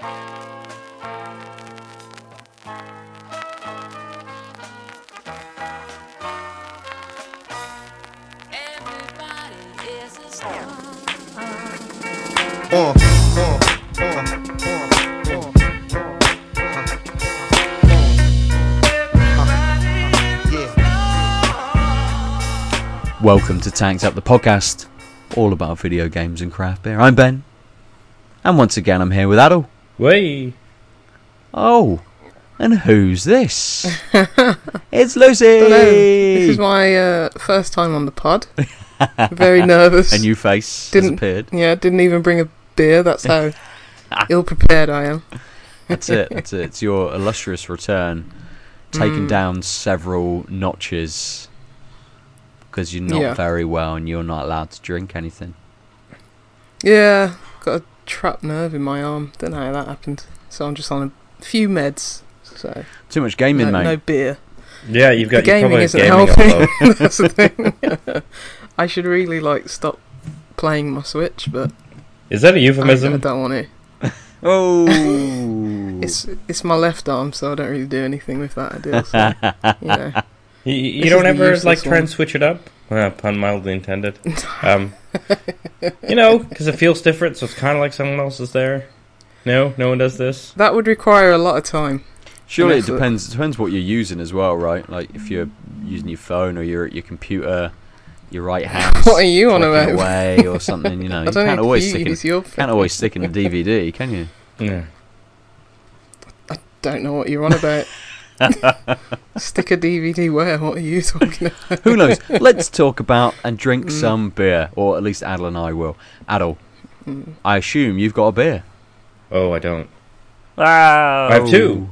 Uh, uh, uh, uh, uh. Welcome to Tanked Up the podcast, all about video games and craft beer. I'm Ben, and once again I'm here with Aadil. Way. Oh, and who's this? it's Lucy. Hello. This is my uh, first time on the pod. Very nervous. A new face Didn't- has appeared. yeah, didn't even bring a beer. That's how ill prepared I am. That's it. That's it. It's your illustrious return, taking Mm. down several notches because you're not Yeah. very well and you're not allowed to drink anything. Yeah, got a trapped nerve in my arm. Don't know how that happened. So I'm just on a few meds. So Too much gaming, no, mate. no beer. Yeah, you've got the gaming isn't gaming helping. That's the thing. I should really like stop playing my Switch, but Is that a euphemism? I don't want to. Oh, It's it's my left arm, so I don't really do anything with that. I do. So, you know. You, you don't ever like useless try and switch it up? Well, pun mildly intended. Um, you know, because it feels different, so it's kind of like someone else is there. No, no one does this. That would require a lot of time. Surely it depends. It depends what you're using as well, right? Like if you're using your phone or you're at your computer, your right hand. What are you on clicking about? away or something. You know, you can't always if stick in, use your can't always stick in a DVD, can you? Yeah. I don't know what you're on about. Stick a DVD where? What are you talking about? Who knows? Let's talk about and drink Mm. some beer, or at least Aadil and I will. Aadil, Mm. I assume you've got a beer. Oh, I don't. Wow! I have two.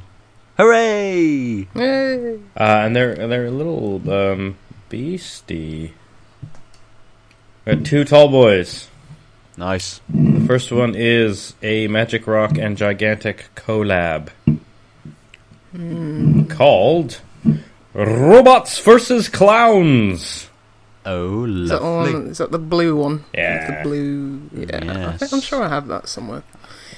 Hooray! Yay. Uh, and they're they're a little um, beastie. Uh, two tall boys. Nice. The first one is a Magic Rock and Gigantic collab called Robots versus Clowns. Oh, Is that, lovely. on, is that the blue one? Yeah. The blue. Yeah. I think, I'm sure I have that somewhere.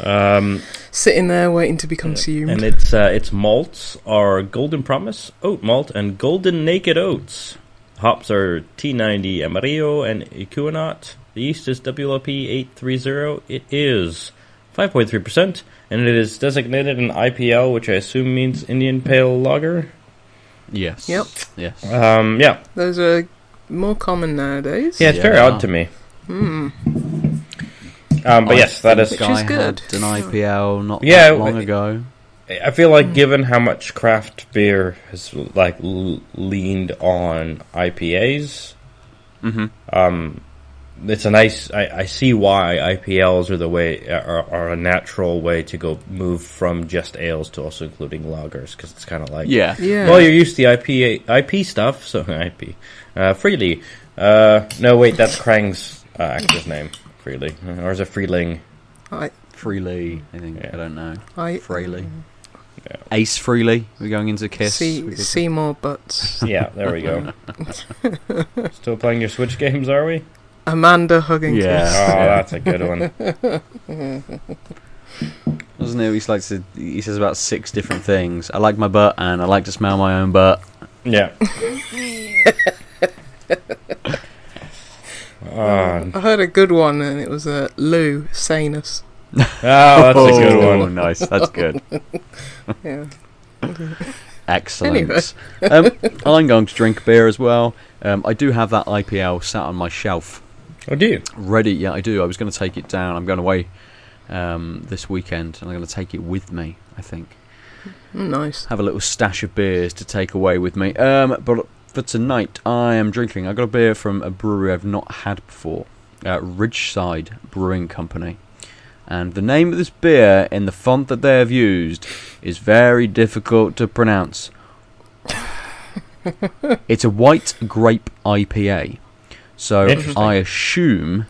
Um, Sitting there waiting to be consumed. and its uh, its malts are Golden Promise oat malt and Golden Naked Oats. Hops are T90 Amarillo and Ekuanot. The yeast is WLP 830. It is 5.3%, and it is designated an IPL, which I assume means Indian Pale Lager. Yes. Yep. Yes. Um, yeah, Those are more common nowadays. yeah, it's very Yeah. odd to me. Hmm. Um, but I yes, that is. think is. Which I is good. had an IPL not Yeah, that long w- ago. I feel like, given how much craft beer has like l- leaned on IPAs, Mm-hmm. um, it's a nice. I, I see why IPLs are the way are, are a natural way to go move from just ales to also including lagers because it's kind of like Yeah. Yeah. Well, you're used to the IP IP stuff, so IP uh, freely. Uh, no, wait, that's Krang's uh, actor's name, freely, or is it Freeling? I, Frehley, I think. Yeah. I don't know. I, Frehley. Yeah. Ace Frehley. We're going into Kiss. We see, could- Seymour Butts. Yeah, there we go. Still playing your Switch games, are we? Amanda hugging Yeah. kiss. Oh, that's a good one. Doesn't it? He likes to. He says about six different things. I like my butt, and I like to smell my own butt. Yeah. Oh, I heard a good one, and it was uh, Lou Sanus. oh, that's a good Oh, one. nice. That's good. Yeah. Excellent. um, I'm going to drink beer as well. Um, I do have that IPL sat on my shelf, Oh, do you? ready. Yeah, I do. I was going to take it down. I'm going away um, this weekend, and I'm going to take it with me. I think Mm, Nice. have a little stash of beers to take away with me. Um, but for tonight, I am drinking. I got a beer from a brewery I've not had before, uh, Ridgeside Brewing Company. And the name of this beer in the font that they have used is very difficult to pronounce. it's a white grape IPA. So I assume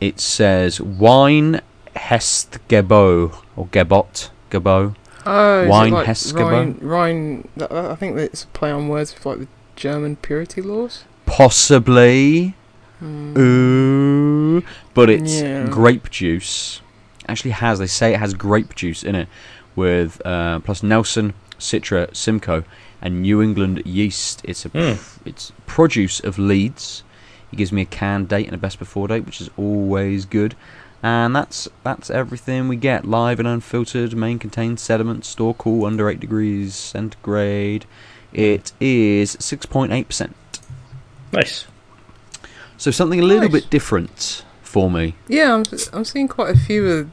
it says wine Hest Hestgebo or Gebot Gebo. Oh, Wine like Heskebo? Rhine, Rhine, that- I think it's a play on words with like the German purity laws. Possibly. Hmm. Ooh. But it's Yeah. grape juice actually has. They say it has grape juice in it, with uh, plus Nelson, Citra, Simcoe, and New England yeast. It's a Hmm. it's produce of Leeds. He gives me a can date and a best before date, which is always good. And that's that's everything we get. Live and unfiltered, main contains sediment, store cool under eight degrees centigrade. It is six point eight percent. Nice. So something a little Nice. bit different for me. Yeah, I'm, I'm seeing quite a few of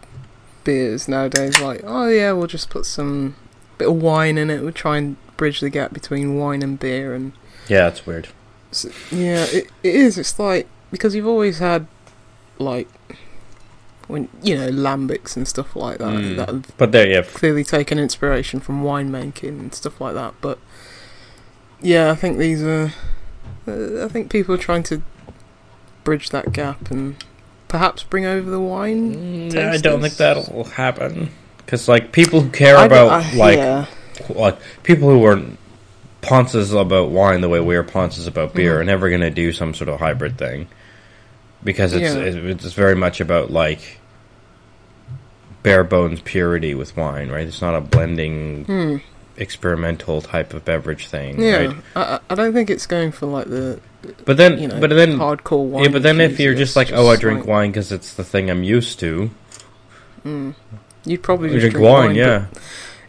beers nowadays. Like, oh yeah, we'll just put some bit of wine in it. We'll try and bridge the gap between wine and beer. And Yeah, it's weird. Yeah, it, it is. It's like because you've always had like when you know lambics and stuff like that Mm. that have But there, yeah, clearly taken inspiration from winemaking and stuff like that. But yeah, I think these are. Uh, I think people are trying to bridge that gap and perhaps bring over the wine. Mm, I don't think that'll happen. Because like people who care I about I- like yeah. like people who are ponces about wine the way we are Ponce is about beer Mhm. are never going to do some sort of hybrid thing because it's Yeah. it's very much about like bare bones purity with wine, right? It's not a blending Hmm. experimental type of beverage thing, Yeah, right? I, I don't think it's going for like the But then, you know but then, hardcore wine. yeah, but then if you're just like, oh, I drink like- wine because it's the thing I'm used to. Mm, you'd probably You just drink, wine, but, yeah.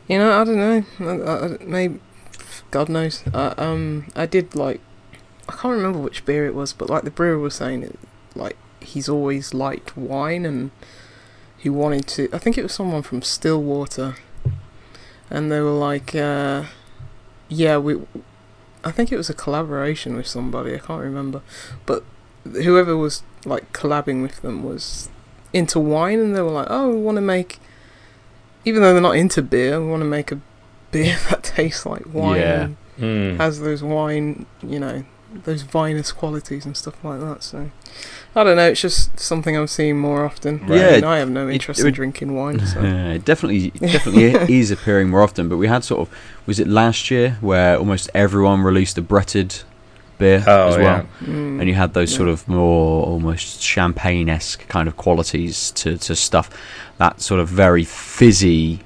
you know, I don't know. I, I, maybe God knows. I, um, I did like I can't remember which beer it was, but like the brewer was saying, it, like he's always liked wine and he wanted to. I think it was someone from Stillwater, and they were like, uh, yeah, we. I think it was a collaboration with somebody. I can't remember, but whoever was like collabing with them was into wine, and they were like, oh, we want to make. Even though they're not into beer, we want to make a beer that tastes like wine Yeah. and Mm. has those wine, you know, those vinous qualities and stuff like that. So, I don't know. It's just something I'm seeing more often. Right. I, mean, Yeah, I have no interest it in drinking wine. So. Yeah, it definitely, it definitely is appearing more often. But we had sort of, was it last year where almost everyone released a Bretted beer Oh, as well, yeah. Mm. and you had those Yeah. sort of more almost champagne-esque kind of qualities to to stuff. That sort of very fizzy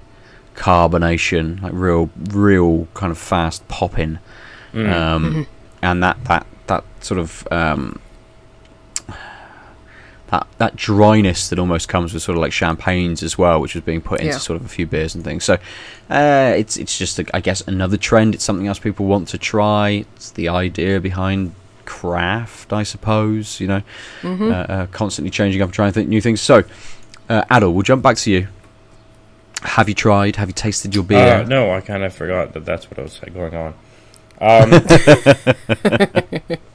carbonation, like real, real kind of fast popping, Mm. um, Mhm. and that that that sort of um, that that dryness that almost comes with sort of like champagnes as well, which was being put into Yeah. sort of a few beers and things. So uh, it's it's just a, I guess another trend. It's something else people want to try. It's the idea behind craft, I suppose. You know, Mhm. uh, uh, constantly changing up and trying to think new things. So, uh, Aadil, we'll jump back to you. Have you tried? Have you tasted your beer? Uh, no, I kind of forgot that that's what I was going on. Um,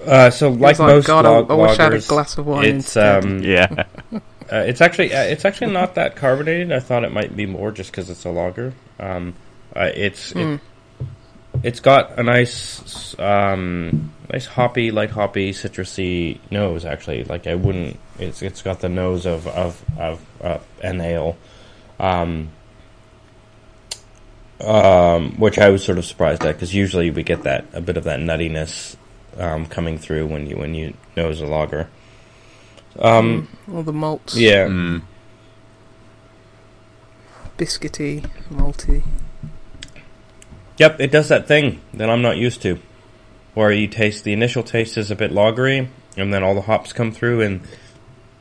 uh, so, It's like, most God, I, log- I wish I had a glass of wine. it's um, Yeah. uh, it's actually uh, it's actually not that carbonated. I thought it might be more just because it's a lager. Um, uh, it's it, Mm. it's got a nice um, nice hoppy, light hoppy, citrusy nose. Actually, like I wouldn't. It's it's got the nose of of of uh, an ale. Um, um, which I was sort of surprised at because usually we get that a bit of that nuttiness um, coming through when you when you nose a lager. Um, all the malts, yeah, Mm. biscuity, malty. Yep, it does that thing that I'm not used to, where you taste the initial taste is a bit lagery, and then all the hops come through, and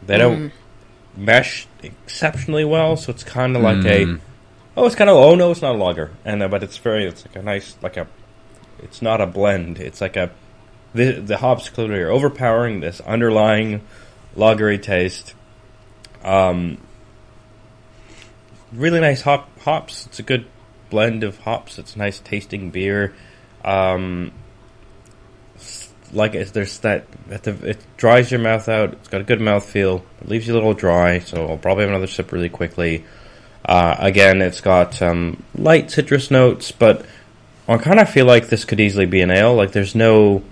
they don't Mm. mesh exceptionally well. So it's kind of like a Mm. Oh, it's kind of oh no, it's not a lager, and uh, but it's very it's like a nice like a it's not a blend. It's like a the the hops clearly are overpowering this underlying lagery taste. Um, really nice hop hops. It's a good blend of hops. It's nice tasting beer. Um, like it's, there's that at the, it dries your mouth out. It's got a good mouth feel. It leaves you a little dry, so I'll probably have another sip really quickly. Uh, again, it's got um, light citrus notes, but I kind of feel like this could easily be an ale. Like there's no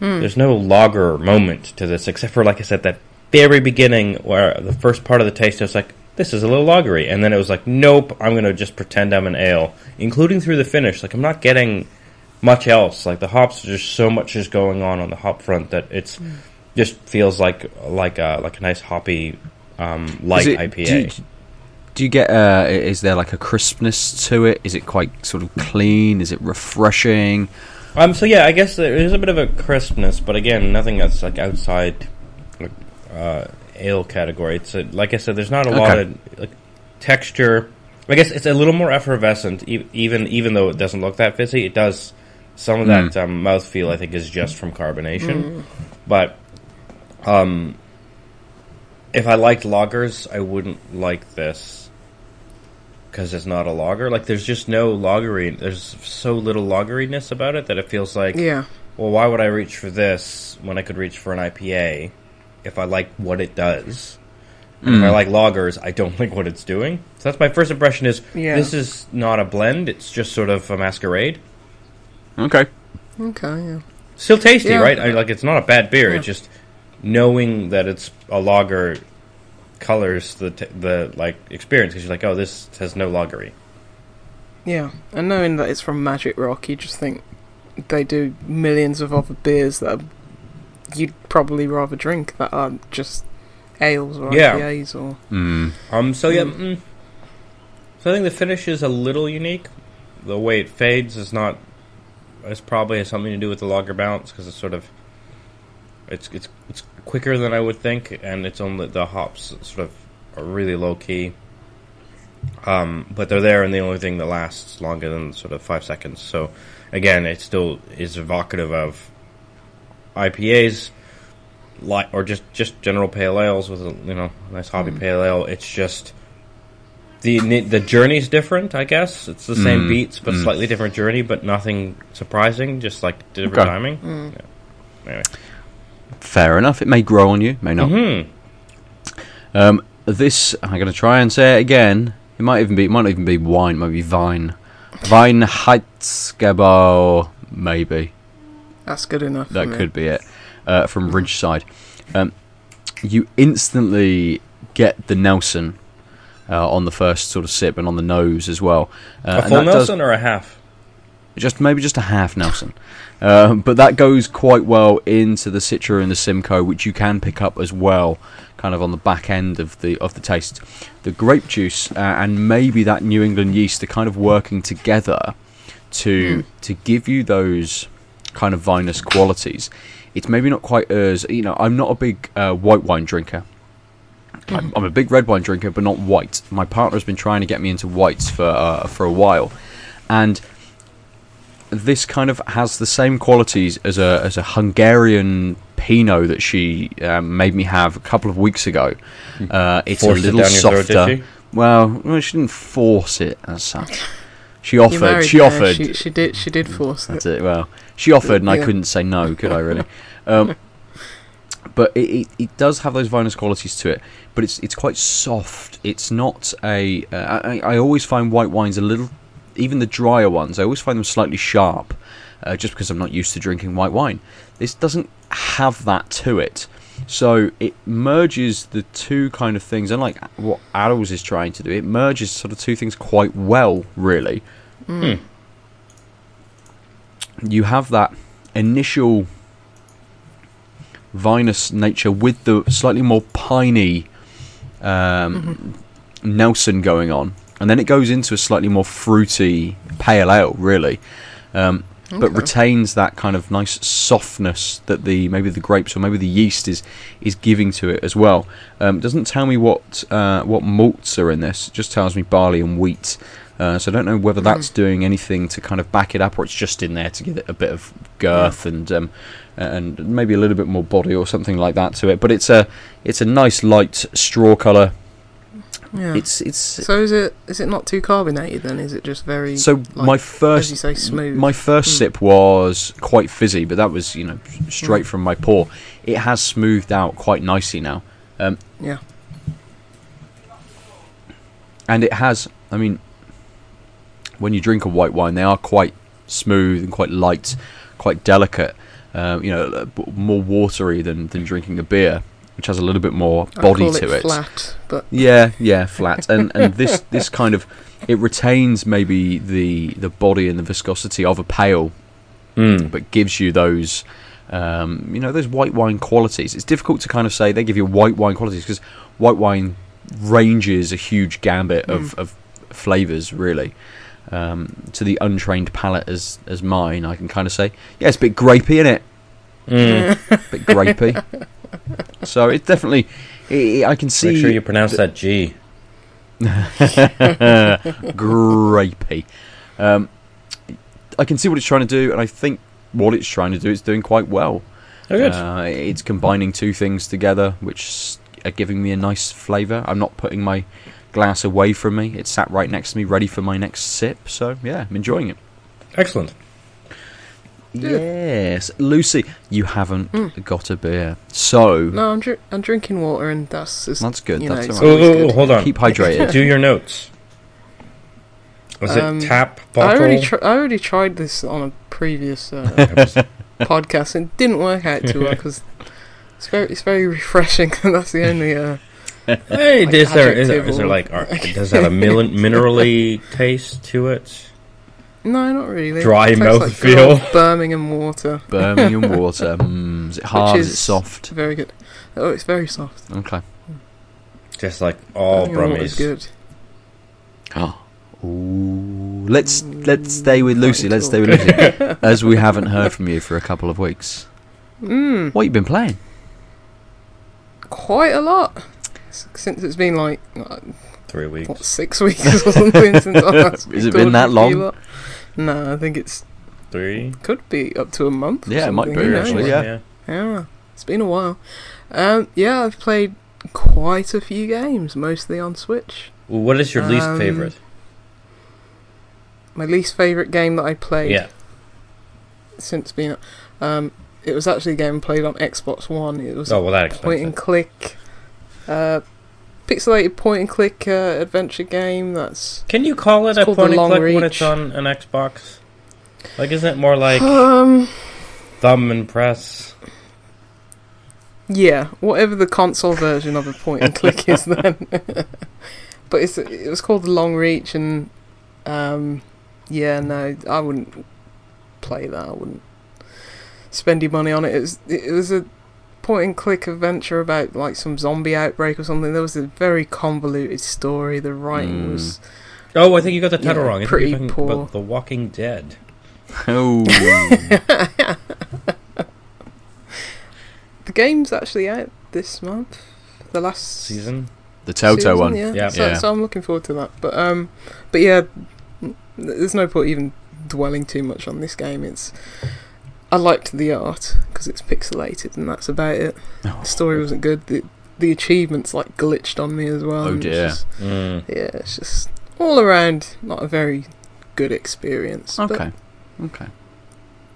there's no lager moment to this, except for like I said that very beginning where the first part of the taste I was like, this is a little lagery, and then it was like, nope, I'm gonna just pretend I'm an ale, including through the finish. Like I'm not getting much else. Like the hops, there's so much is going on on the hop front that it's just feels like like a like a nice hoppy um, light it- IPA. Do you, do you get? Uh, is there like a crispness to it? Is it quite sort of clean? Is it refreshing? Um. So yeah, I guess there is a bit of a crispness, but again, nothing that's like outside uh, ale category. It's a, like I said, there's not a lot of like texture. I guess it's a little more effervescent, e- even even though it doesn't look that fizzy. It does some of that um, mouthfeel. I think is just from carbonation, but um, if I liked lagers, I wouldn't like this because it's not a lager. Like, there's just no lagery. There's so little lageriness about it that it feels like, Yeah. well, why would I reach for this when I could reach for an IPA if I like what it does? And If I hmm. like lagers, I don't like what it's doing. So that's my first impression. Is Yeah. this is not a blend? It's just sort of a masquerade. Okay. Okay. Yeah. Still tasty, Yeah. right? I, like it's not a bad beer. Yeah. It's just knowing that it's a lager colors the t- the like experience because you're like, oh, this has no lagery. Yeah. And knowing that it's from Magic Rock, you just think they do millions of other beers that are, you'd probably rather drink that aren't just ales or Yeah. IPAs or. Mm. Um. So yeah. Mm, so I think the finish is a little unique. The way it fades is not. It's probably has something to do with the lager balance because it's sort of. It's it's it's quicker than I would think, and it's only the hops sort of are really low key. Um, but they're there, and the only thing that lasts longer than sort of five seconds. So, again, it still is evocative of IPAs, like or just just general pale ales with a you know nice hobby pale ale. It's just the the journey's different. I guess it's the same Mm, beats, but mm. slightly different journey, but nothing surprising. Just like different Okay. timing. Mm. Yeah. Anyway. Fair enough. It may grow on you, may not. Mhm. Um, this I'm going to try and say it again. It might even be. It might not even be wine. It might be vine. Vine Heitzgebau, maybe. That's good enough. That for me. could be it. Uh, from Ridgeside. Um, you instantly get the Nelson uh, on the first sort of sip and on the nose as well. Uh, a full that does- Nelson or a half? just maybe just a half Nelson. Um, but that goes quite well into the Citra and the Simcoe, which you can pick up as well, kind of on the back end of the of the taste. The grape juice uh, and maybe that New England yeast are kind of working together to to give you those kind of vinous qualities. It's maybe not quite as you know. I'm not a big uh, white wine drinker. I'm, I'm a big red wine drinker, but not white. My partner has been trying to get me into whites for uh, for a while, and this kind of has the same qualities as a as a Hungarian Pinot that she um, made me have a couple of weeks ago. Uh, it's Hmm. Forced a little down your throat, softer. Well, well, she didn't force it as such. She offered. She her, offered. She, she did. She did force That's it. it. Well, she offered, and I couldn't say no, could I? Really? Um, but it, it, it does have those vinous qualities to it. But it's it's quite soft. It's not a. Uh, I, I always find white wines a little, even the drier ones. I always find them slightly sharp, uh, just because I'm not used to drinking white wine. This doesn't have that to it. So it merges the two kind of things, unlike what Arrows is trying to do. It merges sort of two things quite well, really Hmm. you have that initial vinous nature with the slightly more piney um, Nelson going on, and then it goes into a slightly more fruity pale ale, really, um, but retains that kind of nice softness that the maybe the grapes or maybe the yeast is is giving to it as well. Um, doesn't tell me what uh, what malts are in this; it just tells me barley and wheat. Uh, so I don't know whether that's doing anything to kind of back it up, or it's just in there to give it a bit of girth and um, and maybe a little bit more body or something like that to it. But it's a it's a nice light straw color. Yeah. It's it's so is it? Is it not too carbonated then? Is it just very? so like, my first as you say, smooth. My first Mm. sip was quite fizzy, but that was you know straight Mm. from my pour. It has smoothed out quite nicely now. Um, Yeah. and it has. I mean, when you drink a white wine, they are quite smooth and quite light, quite delicate. Um, you know, uh, more watery than than drinking a beer, which has a little bit more body call to it it. flat, but Yeah, yeah, flat. And and this this kind of it retains maybe the the body and the viscosity of a pale, Mm. but gives you those. Um, you know those white wine qualities. It's difficult to kind of say they give you white wine qualities because white wine ranges a huge gambit of, of flavors really. Um, to the untrained palate as as mine, I can kind of say, yeah, it's a bit grapey, is it? Mm. bit grapey. so it's definitely, i I can see Make sure you pronounce that G. grapey. Um, I can see what it's trying to do, and I think what it's trying to do is doing quite well. Oh, good. Uh, it's combining two things together, which are giving me a nice flavour. I'm not putting my glass away from me. It's sat right next to me, ready for my next sip. So yeah, I'm enjoying it. Excellent. Yes, Lucy, you haven't got a beer, so No, I'm, dr- I'm drinking water, and that's just, that's good. That's know, all it's right. Oh, oh, hold on. Keep hydrated. Do your notes. Was Um, it tap I already, tr- I already tried this on a previous uh, podcast and it didn't work out too well because it's very, it's very refreshing. and that's the only. Uh, Hey, like is there is, there- there like are, does that have a mil- minerally taste to it? No, not really. Dry It tastes like mouthfeel. good old Birmingham water. Birmingham water. Mm, is it hard? Is, it soft? Very good. Oh, it's very soft. Okay. Just like all Birmingham water's Brummies. good. Oh. Ooh. Let's let's stay with Lucy. Let's stay with Lucy, as we haven't heard from you for a couple of weeks. Mm, What have you been playing? quite a lot. Since it's been like, uh, Three weeks. what, six weeks or something since I last Has it been that with you long? Lot. No, I think it's Three. could be up to a month. or Yeah, it might be, who actually, yeah. Yeah, it's been a while. Um, yeah, I've played quite a few games, mostly on Switch. Well, what is your least Um, favorite? My least favorite game that I played Yeah. since being, um, it was actually a game played on Xbox One. It was Oh well, that a explains point and it. click, uh, pixelated point and click uh, adventure game. That's Can you call it a point and click when it's on an Xbox? Like, isn't it more like um, thumb and press? yeah, whatever the console version of a point and click is then. but it's it was called the Long Reach, and um, yeah, no, I wouldn't play that. I wouldn't spend your money on it. It was it was a point and click adventure about like some zombie outbreak or something. There was a very convoluted story. The writing Mm. was Oh, I think you got the title Yeah, wrong. I pretty you're talking poor. The Walking Dead. Oh, the game's actually out this month. The last Season. the Toto season, one. Yeah. Yeah. So, Yeah. so I'm looking forward to that. But um, but yeah, there's no point even dwelling too much on this game. It's I liked the art because it's pixelated, and that's about it. Oh. The story wasn't good. The the achievements like glitched on me as well. Oh, and it's dear. just- Mm. yeah, it's just all around not a very good experience. But Okay.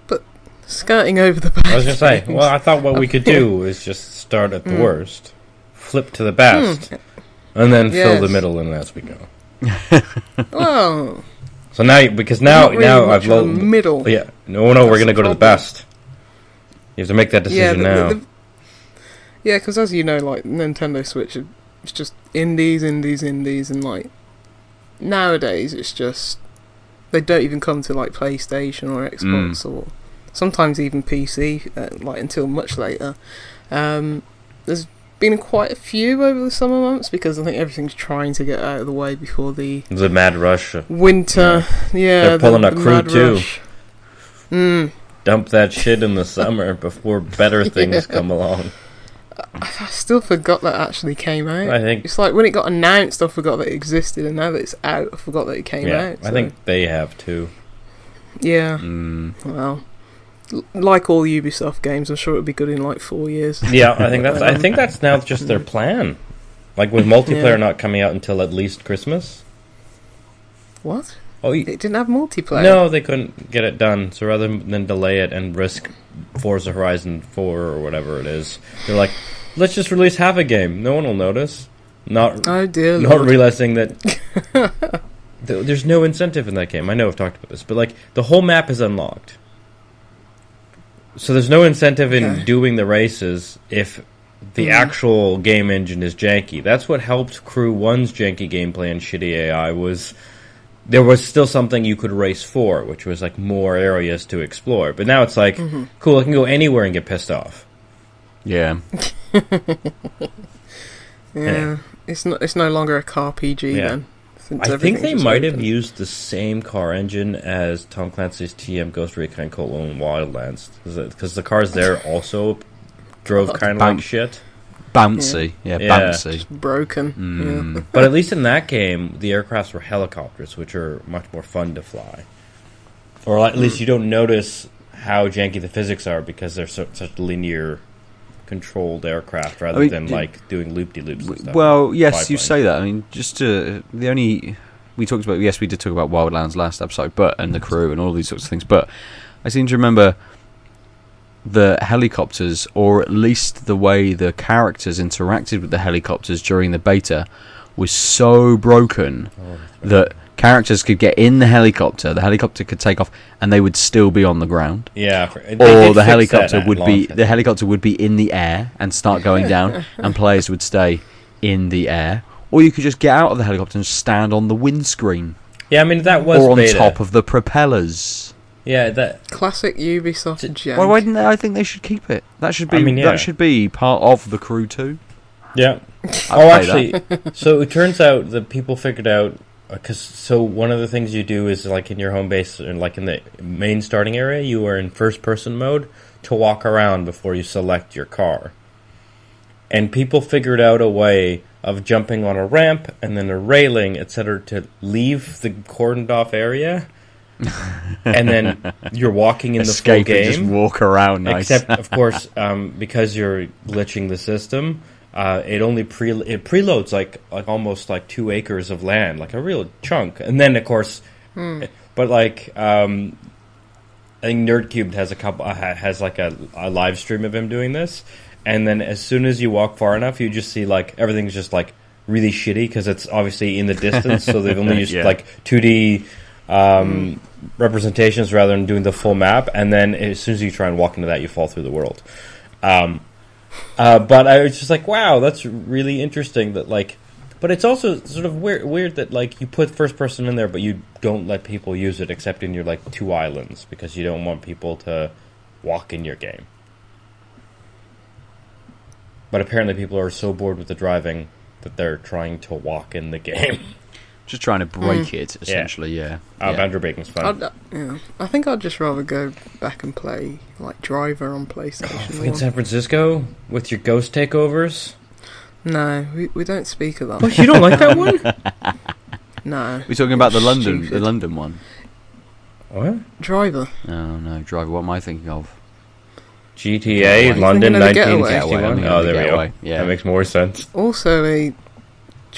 But skirting over the bad I was gonna say. things. Well, I thought what we could do is just start at the Mm. worst, flip to the best, Hmm. and then fill the middle in as we go. well, So now, because now, really now I've a middle. Yeah, no, no, we're gonna the go to the best. You have to make that decision yeah, now. the, the, yeah, because as you know, like Nintendo Switch, it's just indies, indies, indies, and like nowadays it's just they don't even come to like PlayStation or Xbox or sometimes even PC, uh, like until much later. Um, there's been quite a few over the summer months because I think everything's trying to get out of the way before the the Mad Rush. winter. Yeah, They're pulling the, a Crew 2. Mm. Dump that shit in the summer before better things Yeah. come along. I still forgot that actually came out. I think. It's like when it got announced, I forgot that it existed, and now that it's out, I forgot that it came Yeah, out. I think they have too. Yeah, Mm. well, like all Ubisoft games, I'm sure it'll be good in like four years. Yeah, I think that's. I think that's now just their plan. Like with multiplayer Yeah. not coming out until at least Christmas. What? Oh, y- It didn't have multiplayer. no, they couldn't get it done. So rather than delay it and risk Forza Horizon Four or whatever it is, they're like, let's just release half a game. No one will notice. Not Oh dear. not Lord. realizing that th- there's no incentive in that game. I know I've talked about this, but like the whole map is unlocked. So there's no incentive in Okay. doing the races if the Mhm. actual game engine is janky. That's what helped Crew 1's janky gameplay and shitty AI was there was still something you could race for, which was like more areas to explore. But now it's like, Mhm. cool, I can go anywhere and get pissed off. Yeah. Yeah, Yeah. it's not. It's no longer a car PG Yeah. then. Since I think they just might have used the same car engine as Tom Clancy's TM Ghost Recon Colon Wildlands because the cars there also drove kind of like shit. Bouncy, yeah, Yeah. bouncy. broken. Mm. But at least in that game, the aircrafts were helicopters, which are much more fun to fly. Or at least you don't notice how janky the physics are because they're so, such linear controlled aircraft rather mean, than d- like doing loop de loops. Well, yes, you say that. I mean, just to the only we talked about. Yes, we did talk about Wildlands last episode, but and the crew and all these sorts of things. But I seem to remember the helicopters, or at least the way the characters interacted with the helicopters during the beta, was so broken Oh, that characters could get in the helicopter, the helicopter could take off, and they would still be on the ground. yeah, they or the helicopter would be the helicopter would be in the air and start going down, and players would stay in the air. Or you could just get out of the helicopter and stand on the windscreen Yeah, I mean that was or on beta. top of the propellers. Yeah, that Classic Ubisoft D- jank. Why, why didn't they? I think they should keep it. That should be I mean, yeah. that should be part of the Crew 2. yeah. I'd oh, actually, so it turns out that people figured out because so one of the things you do is like in your home base and like in the main starting area, you are in first person mode to walk around before you select your car. And people figured out a way of jumping on a ramp and then a railing, etc., to leave the cordoned off area, and then you're walking in the full escape game. just walk around. Nice. Except, of course, um, because you're glitching the system, uh, it only pre it preloads like like almost like two acres of land, like a real chunk. And then, of course, but like um, I think Nerdcubed has a couple uh, has like a, a live stream of him doing this, and then as soon as you walk far enough, you just see like everything's just like really shitty because it's obviously in the distance, so they've only used Yeah. like two D. Um, representations rather than doing the full map and then as soon as you try and walk into that you fall through the world um, uh, but I was just like, wow, that's really interesting. That like, but it's also sort of weird, weird that like you put first person in there, but you don't let people use it except in your like two islands because you don't want people to walk in your game. But apparently, people are so bored with the driving that they're trying to walk in the game. Just trying to break it, essentially. Yeah. Uh, yeah. Boundary breaking's fun. I'd, uh, yeah, I think I'd just rather go back and play like Driver on PlayStation. in San Francisco with your ghost takeovers. No, we, we don't speak of that. What you don't like that one? No, We're talking about the London, the Stupid. London one. What? Driver. Oh no, driver. What am I thinking of? GTA Getaway. London Thinking of the Getaway. 1961. Getaway, Oh, there we go. yeah. That makes more sense. Also a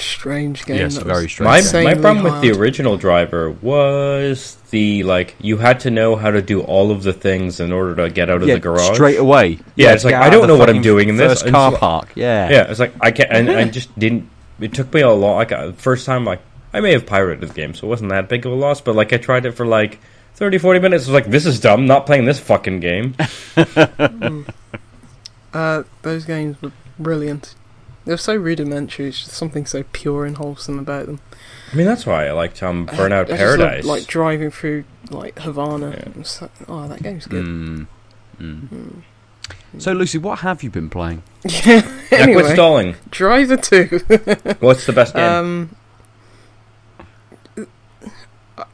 strange game. Yes, very strange. My, my problem with the original driver was the like you had to know how to do all of the things in order to get out of yeah, the garage. straight away. Yeah, it's like, I don't know what I'm doing in this. first And car so- park. Yeah, Yeah, it's like I can't, and I just didn't. It took me a long. Like uh, first time, like I may have pirated the game, so it wasn't that big of a loss. But like I tried it for like 30, 40 minutes. I was like, this is dumb. Not playing this fucking game. Uh, those games were brilliant. They're so rudimentary. It's just something so pure and wholesome about them. I mean, that's why I liked um, Burnout I just Paradise. loved, like driving through like Havana. Yeah. It oh, that game's good. Mm, mm. So, Lucy, what have you been playing? Yeah. yeah, quit anyway, stalling. Driver Two. What's the best game? Um,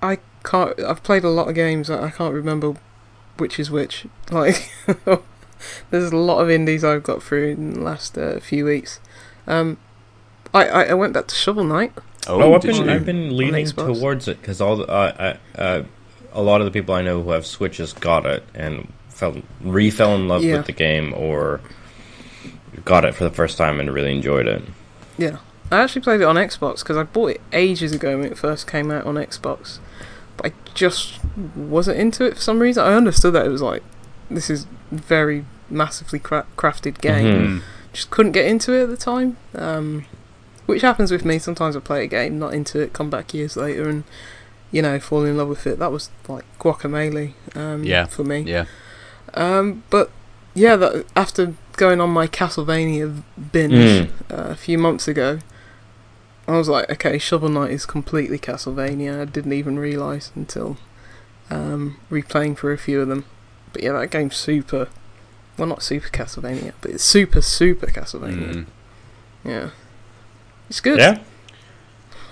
I can't. I've played a lot of games. I I can't remember which is which. Like, there's a lot of indies I've got through in the last uh, few weeks. Um, I, I I went back to Shovel Knight. Oh, I've been? I've been leaning towards it because all the, uh, uh, uh, a lot of the people I know who have Switches got it and fell re fell in love Yeah. with the game or got it for the first time and really enjoyed it. Yeah, I actually played it on Xbox because I bought it ages ago when it first came out on Xbox, but I just wasn't into it for some reason. I understood that it was like this is very massively cra- crafted game. Mhm. Just couldn't get into it at the time. Um, which happens with me. Sometimes I play a game, not into it, come back years later, and you know, fall in love with it. That was like Guacamelee. Um, Yeah. for me. Yeah. Um, but yeah, that, after going on my Castlevania binge Mm. uh, a few months ago, I was like, okay, Shovel Knight is completely Castlevania. I didn't even realise until um, replaying for a few of them. But yeah, that game's super. Well, not super Castlevania, but it's super, super Castlevania. Mm. Yeah. It's good. Yeah.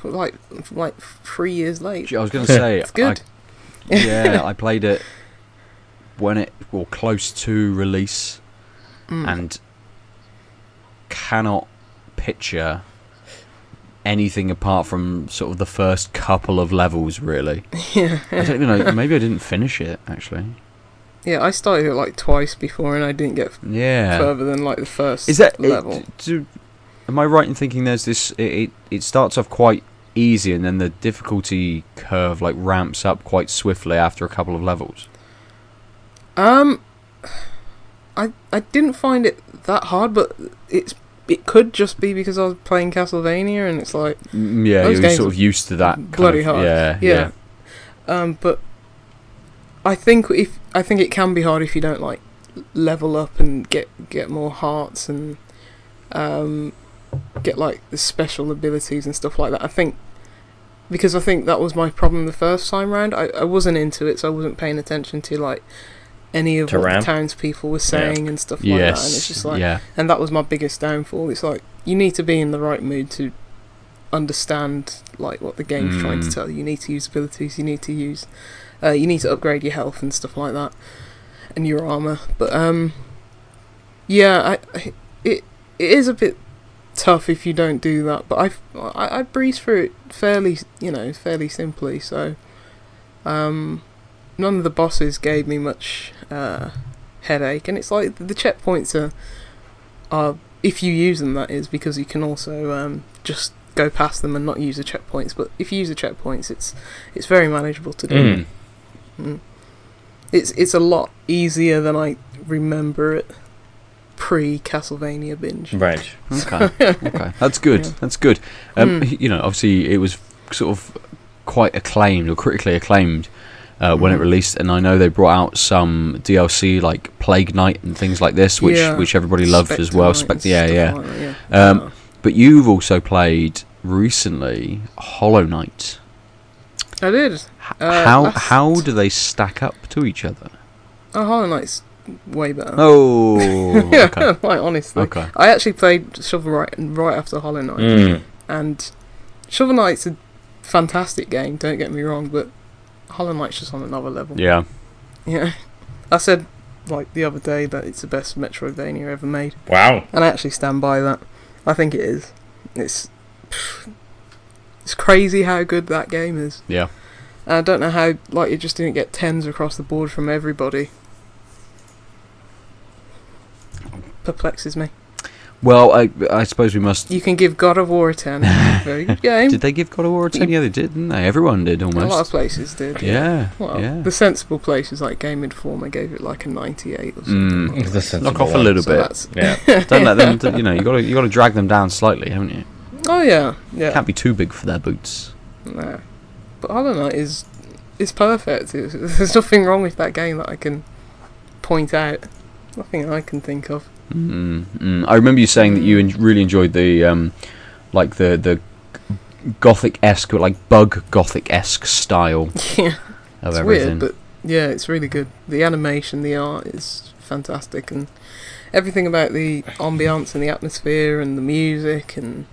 Like like three years late. I was going to say, It's good. I, yeah, I played it when it, well, close to release, Mm. and cannot picture anything apart from sort of the first couple of levels. Really, yeah. I don't even know. Maybe I didn't finish it actually. Yeah, I started it like twice before and I didn't get Yeah. further than like the first Is that level. It, do, am I right in thinking there's this? It, it it starts off quite easy, and then the difficulty curve like ramps up quite swiftly after a couple of levels. Um, I I didn't find it that hard, but it's it could just be because I was playing Castlevania and it's like Mm, Yeah, you're sort of used to that. bloody of- hard. Yeah, yeah. Um, but I think if I think it can be hard if you don't like level up and get get more hearts and um get like the special abilities and stuff like that. I think because I think that was my problem the first time round. I, I wasn't into it, so I wasn't paying attention to like any of To what ramp? the townspeople were saying and stuff like that. And it's just like yeah. and that was my biggest downfall. It's like you need to be in the right mood to understand like what the game's trying to Mm. tell you. You need to use abilities. You need to use. Uh, you need to upgrade your health and stuff like that, and your armor. But um, yeah, I, I it it is a bit tough if you don't do that. But I've, I I breeze through it fairly you know fairly simply. So um, none of the bosses gave me much uh, headache, and it's like the checkpoints are are if you use them that is because you can also um, just go past them and not use the checkpoints. But if you use the checkpoints, it's it's very manageable to do. Mm. Mm. It's it's a lot easier than I remember it pre Castlevania binge. Right. Okay. okay. That's good. Yeah. That's good. Um, Mm. You know, obviously it was sort of quite acclaimed or critically acclaimed uh, when it Mhm. released, and I know they brought out some DLC like Plague Knight and things like this, which Yeah. which everybody loved as well. Spectre yeah, yeah. like yeah. Um, But you've also played recently Hollow Knight. I did. Uh, how last- how do they stack up to each other? Oh, Hollow Knight's way better. Oh, okay, like honestly, okay. I actually played Shovel Knight right after Hollow Knight, Mm. and Shovel Knight's a fantastic game. Don't get me wrong, but Hollow Knight's just on another level. Yeah, Yeah, I said like the other day that it's the best Metroidvania ever made, Wow. and I actually stand by that. I think it is. It's it's crazy how good that game is. yeah. And I don't know how like you just didn't get tens across the board from everybody. Perplexes me. Well, I I suppose we must. You can give God of War a ten. Very good game. Did they give God of War a ten? Yeah, they did, didn't they? Everyone did almost. a lot of places did. Yeah, Well, yeah. the sensible places like Game Informer gave it like a ninety-eight or something. Mm. like The. Knock sensible off a little So bit. that's Yeah. Don't let them. You know, you got to you got to drag them down slightly, haven't you? oh yeah, yeah. Can't be too big for their boots. No. But Hollow Knight is is perfect. It's, there's nothing wrong with that game that I can point out. Nothing I can think of. Mm, mm. I remember you saying that you en- really enjoyed the um, like the the gothic esque or like bug gothic esque style yeah, of it's everything. weird, but yeah, it's really good. The animation, the art is fantastic, and everything about the ambiance and the atmosphere and the music and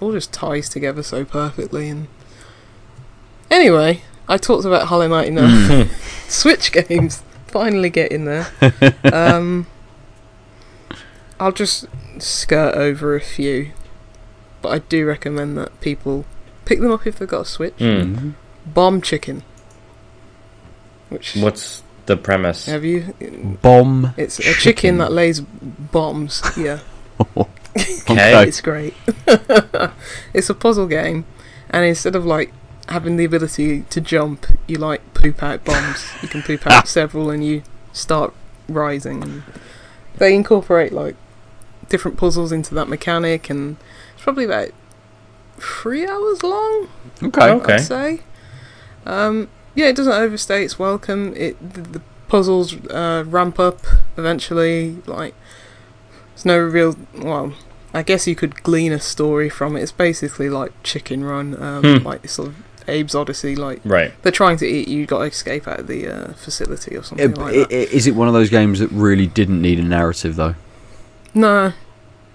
all just ties together so perfectly. And anyway, I talked about Hollow Knight enough. Mm. Switch games finally getting there. um, I'll just skirt over a few, but I do recommend that people pick them up if they've got a Switch. Mm. Bomb Chicken, which What's the premise? have you? Bomb. It's a chicken, Chicken. that lays bombs. Yeah, Okay. it's great. it's a puzzle game, and instead of like having the ability to jump, you like poop out bombs. you can poop out several, and you start rising. They incorporate like different puzzles into that mechanic, and it's probably about three hours long. Okay. Okay. I'd say. Um, yeah, it doesn't overstay its welcome. It the, the puzzles uh, ramp up eventually. Like, there's no real. Well, I guess you could glean a story from it. It's basically like Chicken Run, um, Hmm. like sort of Abe's Oddysee. Like Right. they're trying to eat you, got to escape out of the uh, facility or something b- like i- that. i- Is it one of those games that really didn't need a narrative though? No,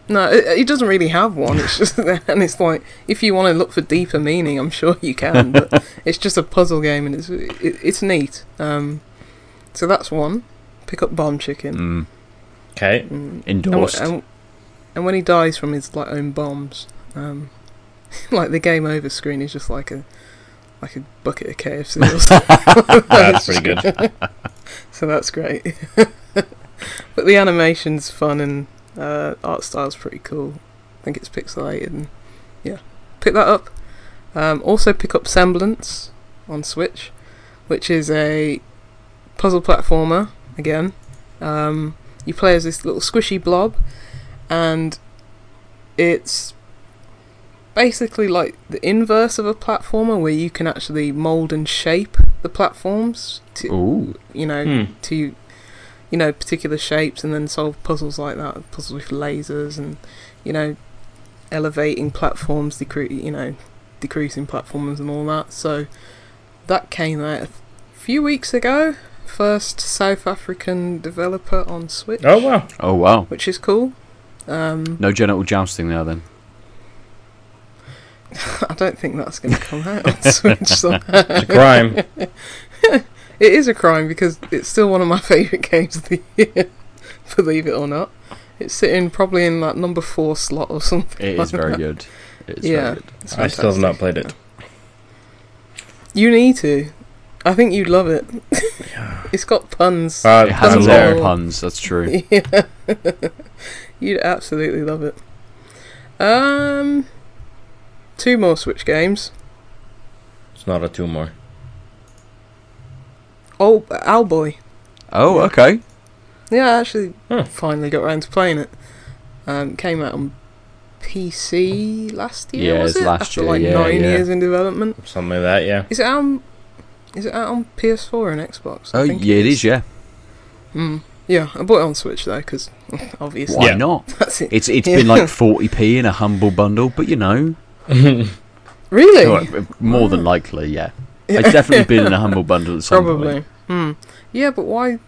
No, it, it doesn't really have one. It's just and it's like if you want to look for deeper meaning, I'm sure you can. But it's just a puzzle game, and it's it, it's neat. Um, so that's one. Pick up Bomb Chicken. Mm, Okay. Mm. And, endorsed. w- and, and when he dies from his like own bombs, um, like the game over screen is just like a like a bucket of KFC. Or something. That's pretty good. so that's great. but the animation's fun and uh, art style's pretty cool. I think it's pixelated and yeah, pick that up. Um, also pick up Semblance on Switch, which is a puzzle platformer again. Um, you play as this little squishy blob, and it's basically like the inverse of a platformer where you can actually mold and shape the platforms to Ooh, you know Hmm. to you know particular shapes and then solve puzzles like that puzzles with lasers and you know elevating platforms decre- you know decreasing platforms and all that so that came out a few weeks ago first south african developer on switch Oh wow. oh wow. which is cool um No genital jousting there then. i don't think that's going to come out on switch somehow. It's a crime. It is a crime because it's still one of my favourite games of the year. Believe it or not, it's sitting probably in that number four slot or something. It is very good. It is Yeah. very good. It's I still have not played it. You need to. I think you'd love it. Yeah. it's got puns. Uh, It has a lot of puns. That's true. yeah. you'd absolutely love it. Um, two more Switch games. It's not a tumor. Oh, Owlboy. Oh, Yeah. okay. Yeah, I actually Huh. finally got around to playing it. Um, came out on PC last year. Yeah, was it? last After year, like yeah, nine yeah. years in development. Something like that, yeah. Is it out? On, is it out on PS4 and Xbox? I Oh, yeah, it is. Yeah. Hmm. Yeah, I bought it on Switch though, because obviously Why Yeah. not? that's it. It's it's Yeah. been like 40p in a humble bundle, but you know, Really? well, more than likely, yeah. It's definitely been in a humble bundle at some Probably. point. Hmm. Yeah, but why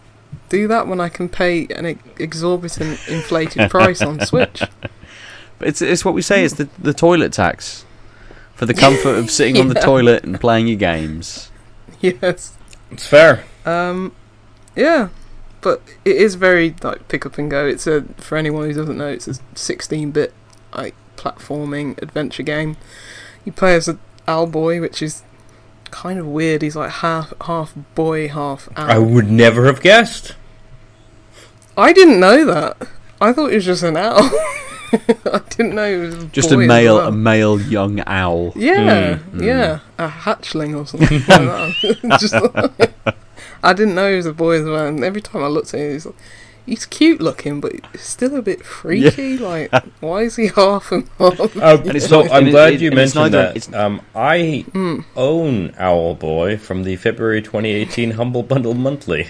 do that when I can pay an exorbitant inflated price on Switch? But it's it's what we say. It's the the toilet tax for the comfort of sitting on the toilet and playing your games. yes. It's fair. Um, yeah, but it is very like pick up and go. It's a for anyone who doesn't know, it's a 16-bit like platforming adventure game. You play as a owl boy, which is kind of weird. He's like half half boy, half owl. I would never have guessed. I didn't know that. I thought it was just an owl. I didn't know it was a Just a boy as male well. a male young owl. Yeah, Mm, mm. yeah, a hatchling or something like that. Just like- I didn't know he was a boy as well. And every time I looked at him, he's like, he's cute looking, but still a bit freaky. Like, why is he half and half? Uh, And it's not- I'm and glad it- you and it's mentioned neither- that. it's- Um, I Hmm. own Owl Boy from the February 2018 Humble Bundle Monthly.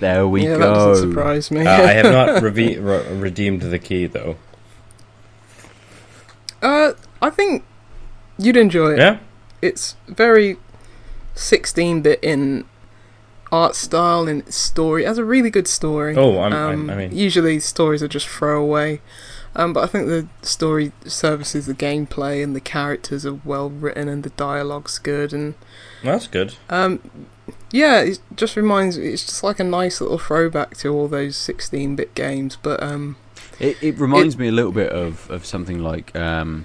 There we yeah, that doesn't surprise me. Uh, I have not reve- re- redeemed the key though. uh, I think you'd enjoy it. Yeah, It's very 16-bit in art style and its story. It has a really good story. Oh, I'm- um, I'm- I mean- usually stories are just throwaway. Um, but I think the story services the gameplay and the characters are well written and the dialogue's good and that's good. um, yeah, it just reminds me. It's just like a nice little throwback to all those 16-bit games. But um, It, it reminds me a little bit of, of something like um,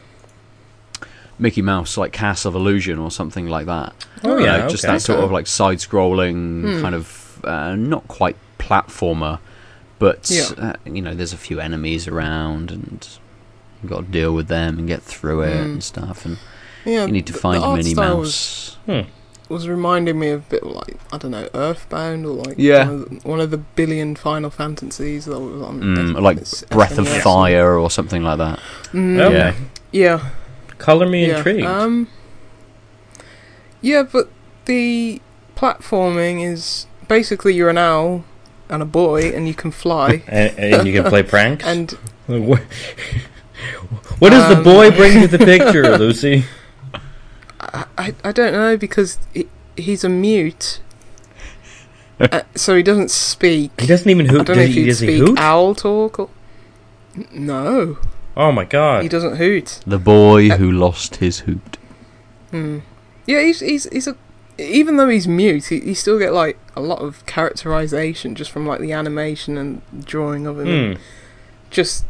Mickey Mouse, like Castle of Illusion or something like that. Oh You yeah, know, just okay. that sort of like side-scrolling Hmm. kind of uh, not quite platformer, but Yeah. uh, you know, there's a few enemies around and you've got to deal with them and get through it Hmm. and stuff. And yeah, you need to the- find the art Minnie style was- Mouse. was reminding me of a bit like I don't know Earthbound or like Yeah. one, of the, one of the billion Final Fantasies that was on Mm, like S- Breath of Fire or something like that. Mm, Yeah. yeah, Color me yeah. intrigued. Um, yeah, but the platforming is basically you're an owl and a boy, and you can fly. and, and you can play pranks. and what, what does the Um, boy bring to the picture, Lucy? I, I, don't know because he, he's a mute, uh, so he doesn't speak. He doesn't even hoot. I don't know if he, does he hoot? owl talk or no. Oh my god. He doesn't hoot. The boy Uh, who lost his hoot. Hmm. Yeah, he's he's he's a even though he's mute, he, you still get like a lot of characterization just from like the animation and drawing of him. and Hmm. Just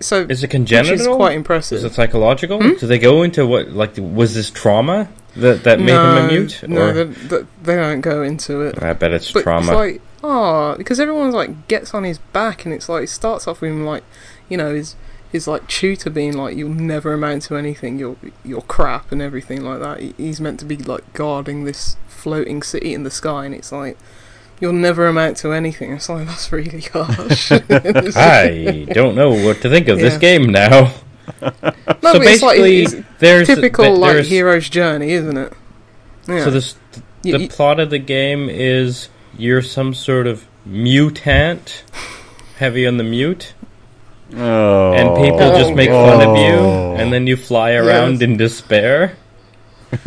so Is it which congenital? is quite Is impressive. it psychological? Hmm? Do they go into what like was this trauma that that made him a mute? No, or they, they, they don't go into it. I bet it's But trauma. it's like, oh, because everyone's like gets on his back, and it's like it starts off with him like, you know, his his like tutor being like, you'll never amount to anything, you're you're crap and everything like that. He's meant to be like guarding this floating city in the sky, and it's like. You'll never amount to anything. It's like that's really harsh. I don't know what to think of this game now. no, so but it's like basically, it's there's typical th- like hero's journey, isn't it? Yeah. So this You- the you- plot of the game is you're some sort of mutant, heavy on the mute, Oh. and people just make fun of you, and then you fly around Yes. in despair.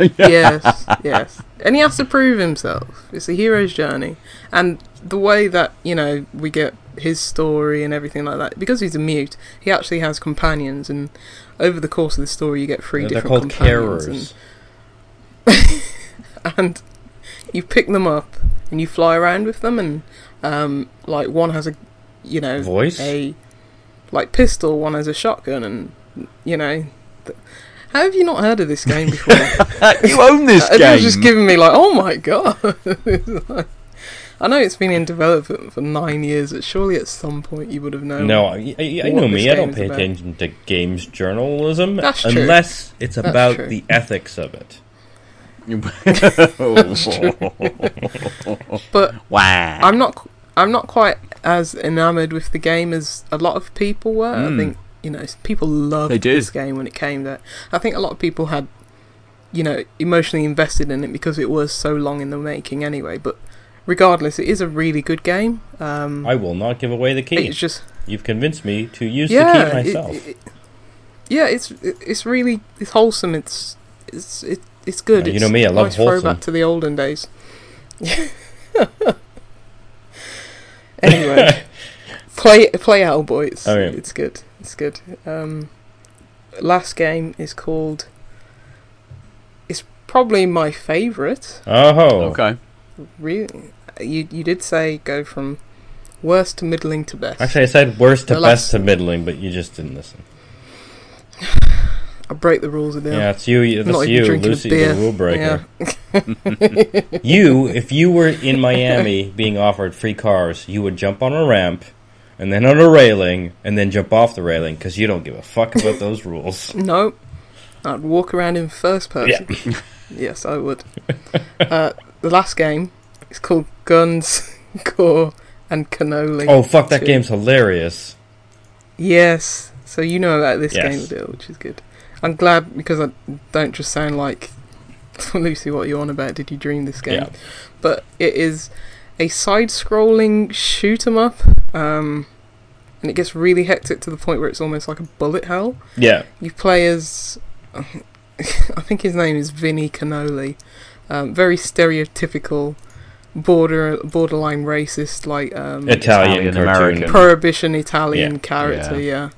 yes, yes. And he has to prove himself. It's a hero's journey. And the way that, you know, we get his story and everything like that, because he's a mute, he actually has companions. And over the course of the story, you get 3 They're different called companions. carers. And, and you pick them up and you fly around with them. And, um, like, one has a, you know, Voice? a, like, pistol, one has a shotgun. And, you know, th- how have you not heard of this game before? you own this game. It was just giving me like, oh my god. Like- I know it's been in development for nine years, but surely at some point you would have known. No, I, I, I know me. I don't pay about. attention to games journalism That's true. unless it's That's about true. the ethics of it. But wow. I'm not. I'm not quite as enamored with the game as a lot of people were. I Mm. think you know people loved They did. this game when it came there. I think a lot of people had, you know, emotionally invested in it because it was so long in the making anyway. But regardless, it is a really good game. Um, I will not give away the key. it's just You've convinced me to use yeah, the key myself. it- yeah, it's it's really it's wholesome. It's it's it, it's good. You It's know me, I love nice wholesome. throwback to the olden days. anyway, play play Owlboy. It's Oh, yeah. it's good. It's good. Um, last game is called. It's probably my favourite. oh, okay. Really, you you did say go from worst to middling to best. Actually, I said worst to The best last- to middling, but you just didn't listen. I break the rules of the. Yeah, it's you. I'm not That's you, Lucy, the rule breaker. Yeah. You, if you were in Miami being offered free cars, you would jump on a ramp, and then on a railing, and then jump off the railing because you don't give a fuck about those rules. No, I'd walk around in first person. yes, I would. uh, the last game is called Guns, Gore, and Cannoli. Oh fuck, that game's hilarious. Yes, so you know about this Yes. game deal, which is good. I'm glad because I don't just sound like Lucy. What are you on about? Did you dream this game? Yeah. But it is a side-scrolling shoot 'em up, um, and it gets really hectic to the point where it's almost like a bullet hell. Yeah, You play as, I think his name is Vinny Cannoli, um, very stereotypical, border borderline racist, like um, Italian, Italian. American. prohibition Italian Yeah. character, yeah.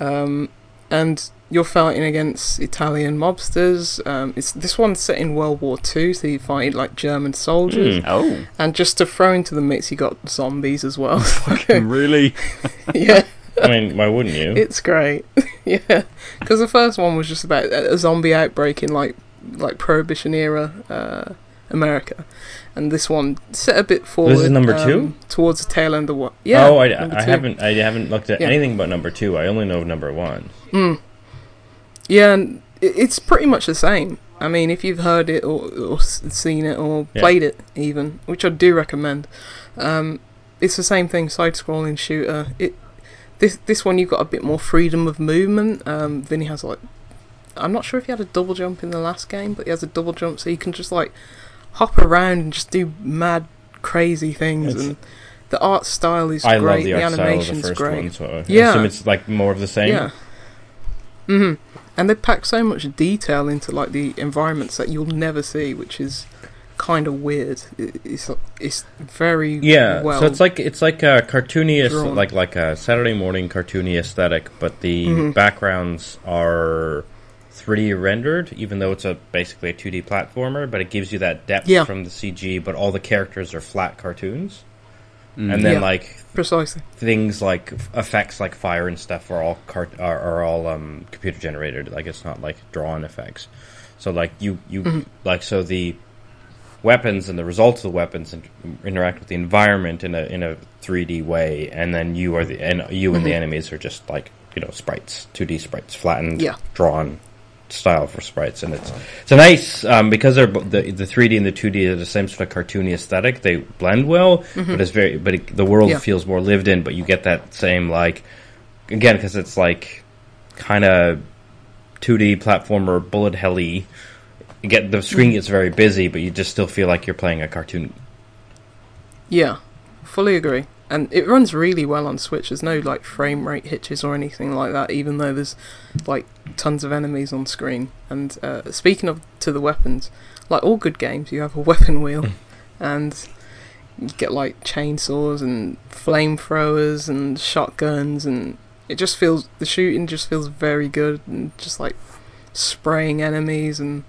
Um, and you're fighting against Italian mobsters. Um, it's this one's set in World War Two, so you fight like German soldiers. Hmm. Oh, And just to throw into the mix, you got zombies as well. really? yeah. I mean, why wouldn't you? It's great, yeah. Because the first one was just about a zombie outbreak in like like Prohibition era uh, America, and this one set a bit forward. This is number two? um, towards the tail end of what? Yeah. oh, I, I haven't. I haven't looked at Yeah. anything but number two. I only know number one. Mm. Yeah, and it's pretty much the same. I mean, if you've heard it or, or seen it or Yeah. played it, even, which I do recommend, um, it's the same thing. Side-scrolling shooter. It this this one you've got a bit more freedom of movement. Um, Vinny has like, I'm not sure if he had a double jump in the last game, but he has a double jump, so you can just like hop around and just do mad, crazy things. It's- and the art style is I great. love the art style of the animation's first great. one, so I Yeah. assume it's like more of the same. Yeah. hmm And they pack so much detail into like the environments that you'll never see, which is kind of weird. It's it's very Yeah, well. so it's like it's like a cartoony, drawn. like like a Saturday morning cartoony aesthetic, but the Mhm. backgrounds are 3D rendered, even though it's a basically a 2D platformer. But it gives you that depth Yeah. from the CG. But all the characters are flat cartoons, Mm. and then Yeah. like precisely. things like effects like fire and stuff are all cart- are, are all um, computer generated. Like it's not like drawn effects. So like you you Mhm. like so the weapons and the results of the weapons in- interact with the environment in a in a 3D way, and then you are the and you and the Mhm. enemies are just like you know sprites, 2D sprites, flattened, Yeah. drawn style for sprites, and it's it's a nice um, because they're the the 3D and the 2D are the same sort of cartoony aesthetic. They blend well, but it's very but it, the world Yeah. feels more lived in. But you get that same like again because it's like kind of 2D platformer bullet helly. You get the screen gets very busy, but you just still feel like you're playing a cartoon. Yeah, fully agree. And it runs really well on Switch. There's no like frame rate hitches or anything like that, even though there's like tons of enemies on screen. And uh, speaking of to the weapons, like all good games, you have a weapon wheel, and you get like chainsaws and flamethrowers and shotguns, and it just feels the shooting just feels very good, and just like spraying enemies and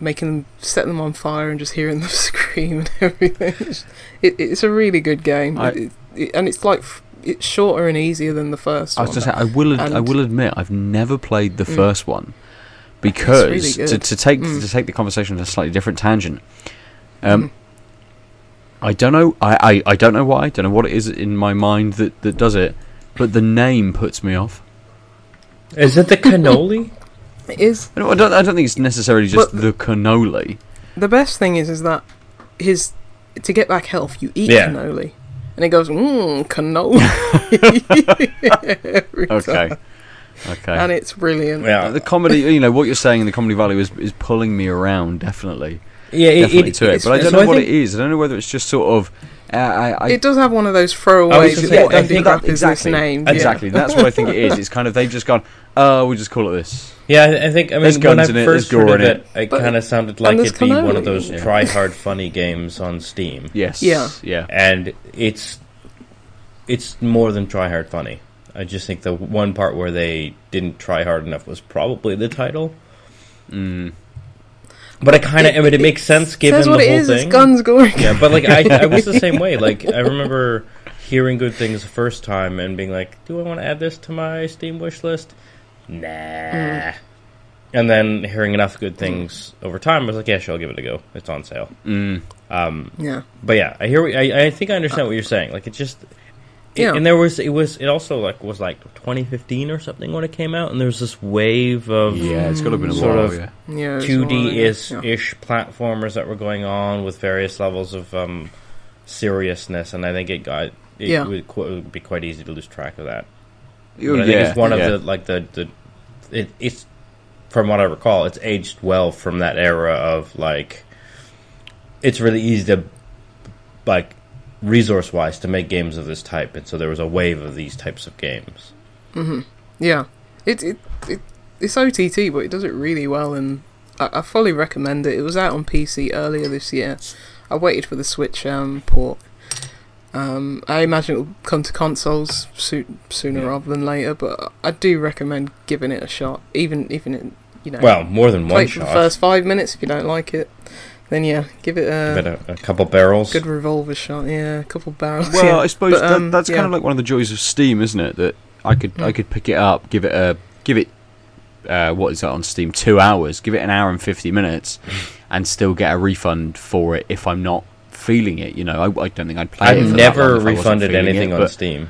making them set them on fire and just hearing them scream and everything. It's, it, it's a really good game, I- It- it- and it's like it's shorter and easier than the first I was one. just saying, I will ad- I will admit I've never played the Mm. first one because really to, to take Mm. to take the conversation on a slightly different tangent. Um, Mhm. I don't know. I, I, I don't know why. I don't know what it is in my mind that, that does it. But the name puts me off. Is it the cannoli? It is I don't. I don't, I don't think it's necessarily just But- the cannoli. the best thing is is that his to get back health, you eat Yeah. cannoli, and it goes mmm cannoli. Every Okay. time. Okay. and it's brilliant. yeah, the comedy, you know, what you're saying in the comedy value is is pulling me around definitely, yeah. It, definitely it, to it. it's- But I don't know I what think- it is. I don't know whether it's just sort of. Uh, I, I, It does have one of those throwaways. gonna of say, what I Dundee think Rap that- is this exactly, yeah. exactly. That's what I think it is. It's kind of they've just gone. Oh, we just call it this. Yeah, I- I think. I mean, There's when I it, first there's heard of in it, it kind of sounded like it'd be one of those Yeah. try hard funny games on Steam, Yes. Yeah. Yeah. and it's it's more than try hard funny. I just think the one part where they didn't try hard enough was probably the title. Mm. But it kind of, I mean, it makes sense given Says the what whole it is. thing. It's guns going. Yeah, but like I, I was the same way. Like I remember hearing good things the first time and being like, "Do I want to add this to my Steam wish list?" Nah. Mm. And then hearing enough good things over time, I was like, "Yeah, sure, I'll give it a go. It's on sale." Mm. Um, Yeah. but yeah, I hear. what- I, I think I understand what you're saying. Like it just. it- Yeah. and there was it was it also like was like 2015 or something when it came out, and there was this wave of Yeah, it's got to have been a Sort while. of- yeah. Yeah. 2D one, is yeah. ish platformers that were going on with various levels of um, seriousness, and I think it got it Yeah. would, qu- it would be quite easy to lose track of that. But I think yeah, it's one yeah. of the like the the it, it's from what I recall, it's aged well from that era of like it's really easy to like resource wise to make games of this type, and so there was a wave of these types of games. Yeah, it it, it it's OTT, but it does it really well, and I, I fully recommend it. It was out on PC earlier this year. I waited for the Switch um, port. Um, I imagine it will come to consoles soo- sooner Yeah. rather than later, but I do recommend giving it a shot. Even even it, you know, Well, more than play one it for the shot. first five minutes. If you don't like it, then yeah, give it a Give it a, a couple barrels. good revolver shot. Yeah, a couple barrels. Well, yeah. I suppose But, um, that, that's yeah. kind of like one of the joys of Steam, isn't it? That I could I Mm. could pick it up, give it a give it uh, what is that on Steam? Two hours. Give it an hour and fifty minutes, and still get a refund for it if I'm not feeling it. You know, I, I don't think I'd play. I've for that never long if I wasn't refunded anything it, on Steam.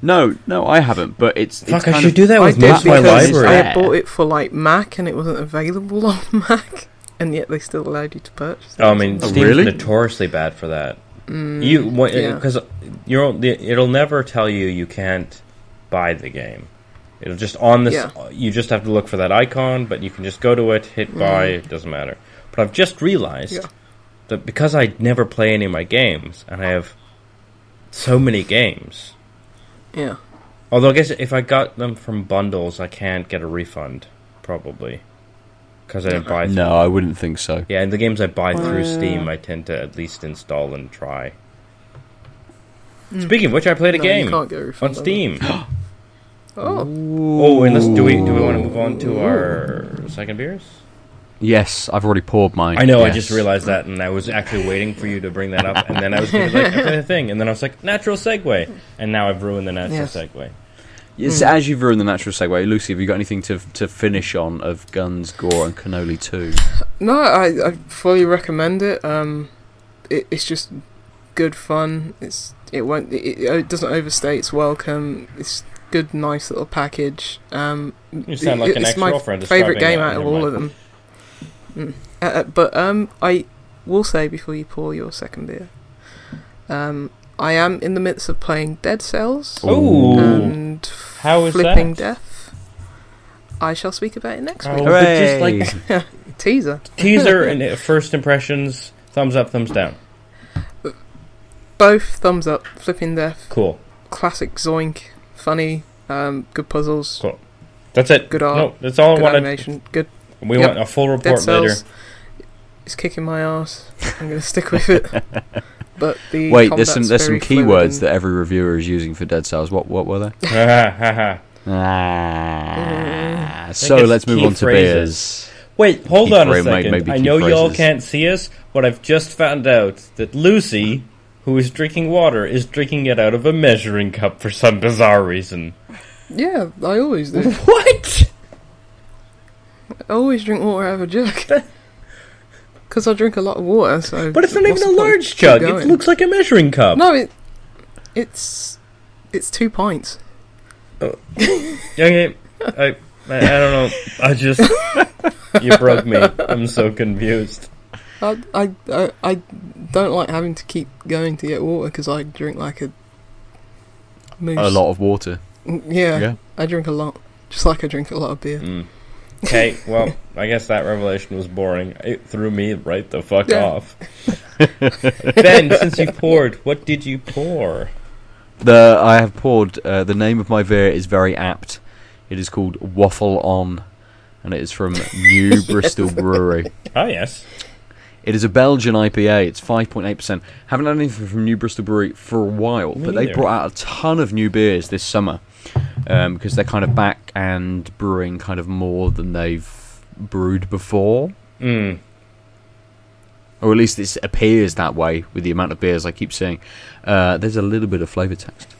No, no, I haven't. But it's, it's Fuck, I should of- do that with did most of my because library. I bought it for like Mac and it wasn't available on Mac, and yet they still allowed you to purchase it. Oh, I mean, Oh, Steam's really? notoriously bad for that. Mm, You yeah. because you're it'll never tell you you can't buy the game. It'll just on this. Yeah. You just have to look for that icon, but you can just go to it, hit buy. Mm. It doesn't matter. But I've just realized Yeah. That because I never play any of my games, and I have so many games. yeah. Although I guess if I got them from bundles, I can't get a refund. Probably. because I didn't buy. Through. No, I wouldn't think so. Yeah, and the games I buy through Uh, Steam, I tend to at least install and try. Speaking of which, I played a. No, you game can't go refund on on Steam. Oh, oh, and let's, do we do we want to move on to our second beers? Yes, I've already poured mine. I know. I just realized that, and I was actually waiting for you to bring that up, and then I was gonna be like, I played a thing, and then I was like, natural segue, and now I've ruined the natural Yes. segue. Yes, as you've ruined the natural segue, Lucy, have you got anything to to finish on of Guns, Gore, and Cannoli Two? no, I, I fully recommend it. Um, it, it's just good fun. It's it won't it, it doesn't overstay its welcome. It's good, nice little package. Um, You sound like an it's my ex-girlfriend favorite game out of Never all of mind. them. Mm. Uh, but um, I will say before you pour your second beer, um, I am in the midst of playing Dead Cells Ooh. and How is Flipping that? Death. I shall speak about it next Oh, week. but just like Teaser. teaser and first impressions, thumbs up, thumbs down. Both thumbs up. Flipping Death. Cool. Classic Zoink. Funny. Um, good puzzles. Cool. That's it. Good art, No, that's all I Good wanted. animation. Good. We Yep. want a full Dead report later. Cells. It's kicking my ass. I'm gonna stick with it. But the Wait, there's some there's some keywords that every reviewer is using for Dead Cells. What what were they? Ha, ha, ha. Ah, so let's move key on to phrases. beers. Wait, hold Key on a second. maybe I key know you all can't see us, but I've just found out that Lucy, who is drinking water, is drinking it out of a measuring cup for some bizarre reason. Yeah, I always do. What? I always drink water out of a jug. Because I drink a lot of water, so. But it's not even a large jug. It looks like a measuring cup. No, it. It's. It's two pints. Okay, I, I, I don't know. I just you broke me. I'm so confused. I, I, I, I don't like having to keep going to get water because I drink like a. Moose. A lot of water. Yeah, Yeah. I drink a lot. Just like I drink a lot of beer. Mm. Okay, well, I guess that revelation was boring. It threw me right the fuck Yeah. off. ben, since you poured, what did you pour? The I have poured. Uh, the name of my beer is very apt. It is called Waffle On, and it is from New Bristol Brewery. Oh yes. It is a Belgian IPA. It's 5.8%. Haven't had anything from New Bristol Brewery for a while, Me but they brought out a ton of new beers this summer um, because they're kind of back and brewing kind of more than they've brewed before. Mm. Or at least it appears that way with the amount of beers I keep seeing. Uh, there's a little bit of flavour text.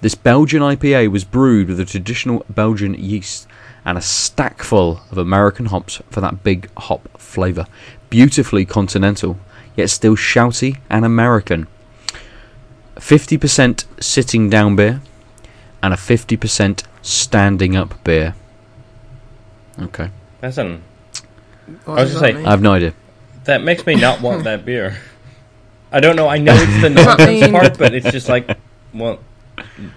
This Belgian IPA was brewed with a traditional Belgian yeast and a stack full of American hops for that big hop flavour. Beautifully continental, yet still shouty and American. 50% sitting down beer and a 50% standing up beer. Okay. That's an. What I was does gonna say- I have no idea. That makes me not want that beer. I don't know. I know it's the Does that nonsense mean- part, but it's just like, well,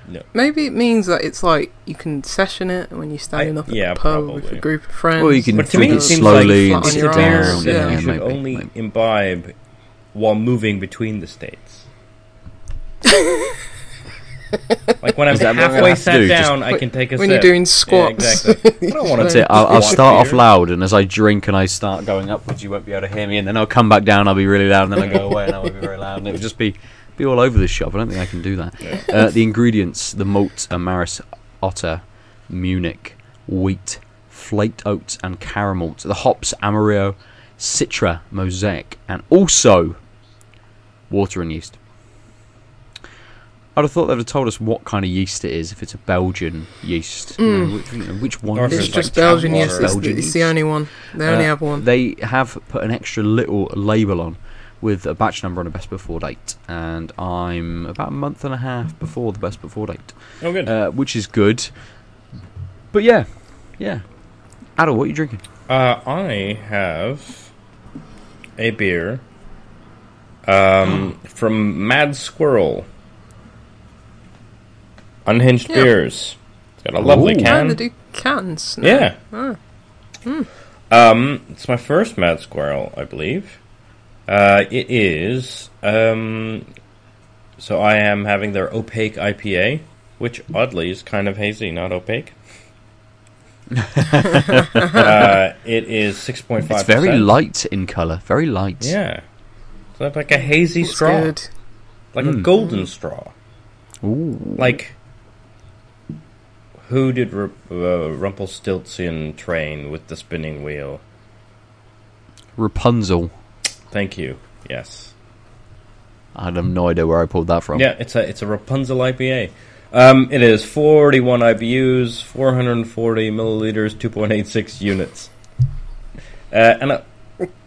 no. Maybe it means that it's like you can session it when you're standing I- up at yeah, a pub with a group of friends. Well, you can But to me, drink it it seems slowly like and sit on It's a down. beer arms, that yeah, you should maybe, only maybe. imbibe while moving between the states. like when I'm that what I'm gonna halfway sat do? Just- down, I can take a when sip. you're doing Yeah, squats. exactly. I don't want That's to. it. I'll, I'll start off loud, and as I drink and I start going upwards, you won't be able to hear me, and then I'll come back down. I'll be really loud, and then I go away, and I will be very loud, and it will just be be all over the shop. I don't think I can do that. Uh, the ingredients: the malt are Maris Otter, Munich, wheat, flaked oats, and caramel. The hops: Amarillo, Citra, Mosaic, and also water and yeast. I'd have thought they'd have told us what kind of yeast it is if it's a Belgian yeast. You know, which, you know, which one Or is if It's it? like just Belgian, tap yes. It's, Belgian it's the only one. They only Uh, have one. They have put an extra little label on with a batch number and a best before date, and I'm about a month and a half before the best before date, Oh, good. uh, which is good. But yeah, yeah. Aadil, what are you drinking? Uh, I have a beer um, from Mad Squirrel. Unhinged Yeah. beers. It's got a lovely Ooh. Oh, can. they do cans. now. Yeah. Ah. Um, it's my first Mad Squirrel, I believe. Uh, it is. Um, so I am having their opaque IPA, which oddly is kind of hazy, not opaque. uh, it is six point five. It's very light in colour. Very light. Yeah, so it's like a hazy Looks straw, good. like a Mm. golden straw. Ooh. Like, who did Ru- uh, Rumpelstiltskin train with the spinning wheel? Rapunzel. Thank you. Yes. I have no idea where I pulled that from. Yeah, it's a it's a Rapunzel IPA. Um, it is 41 IBUs, 440 milliliters, 2.86 units. Uh, and uh,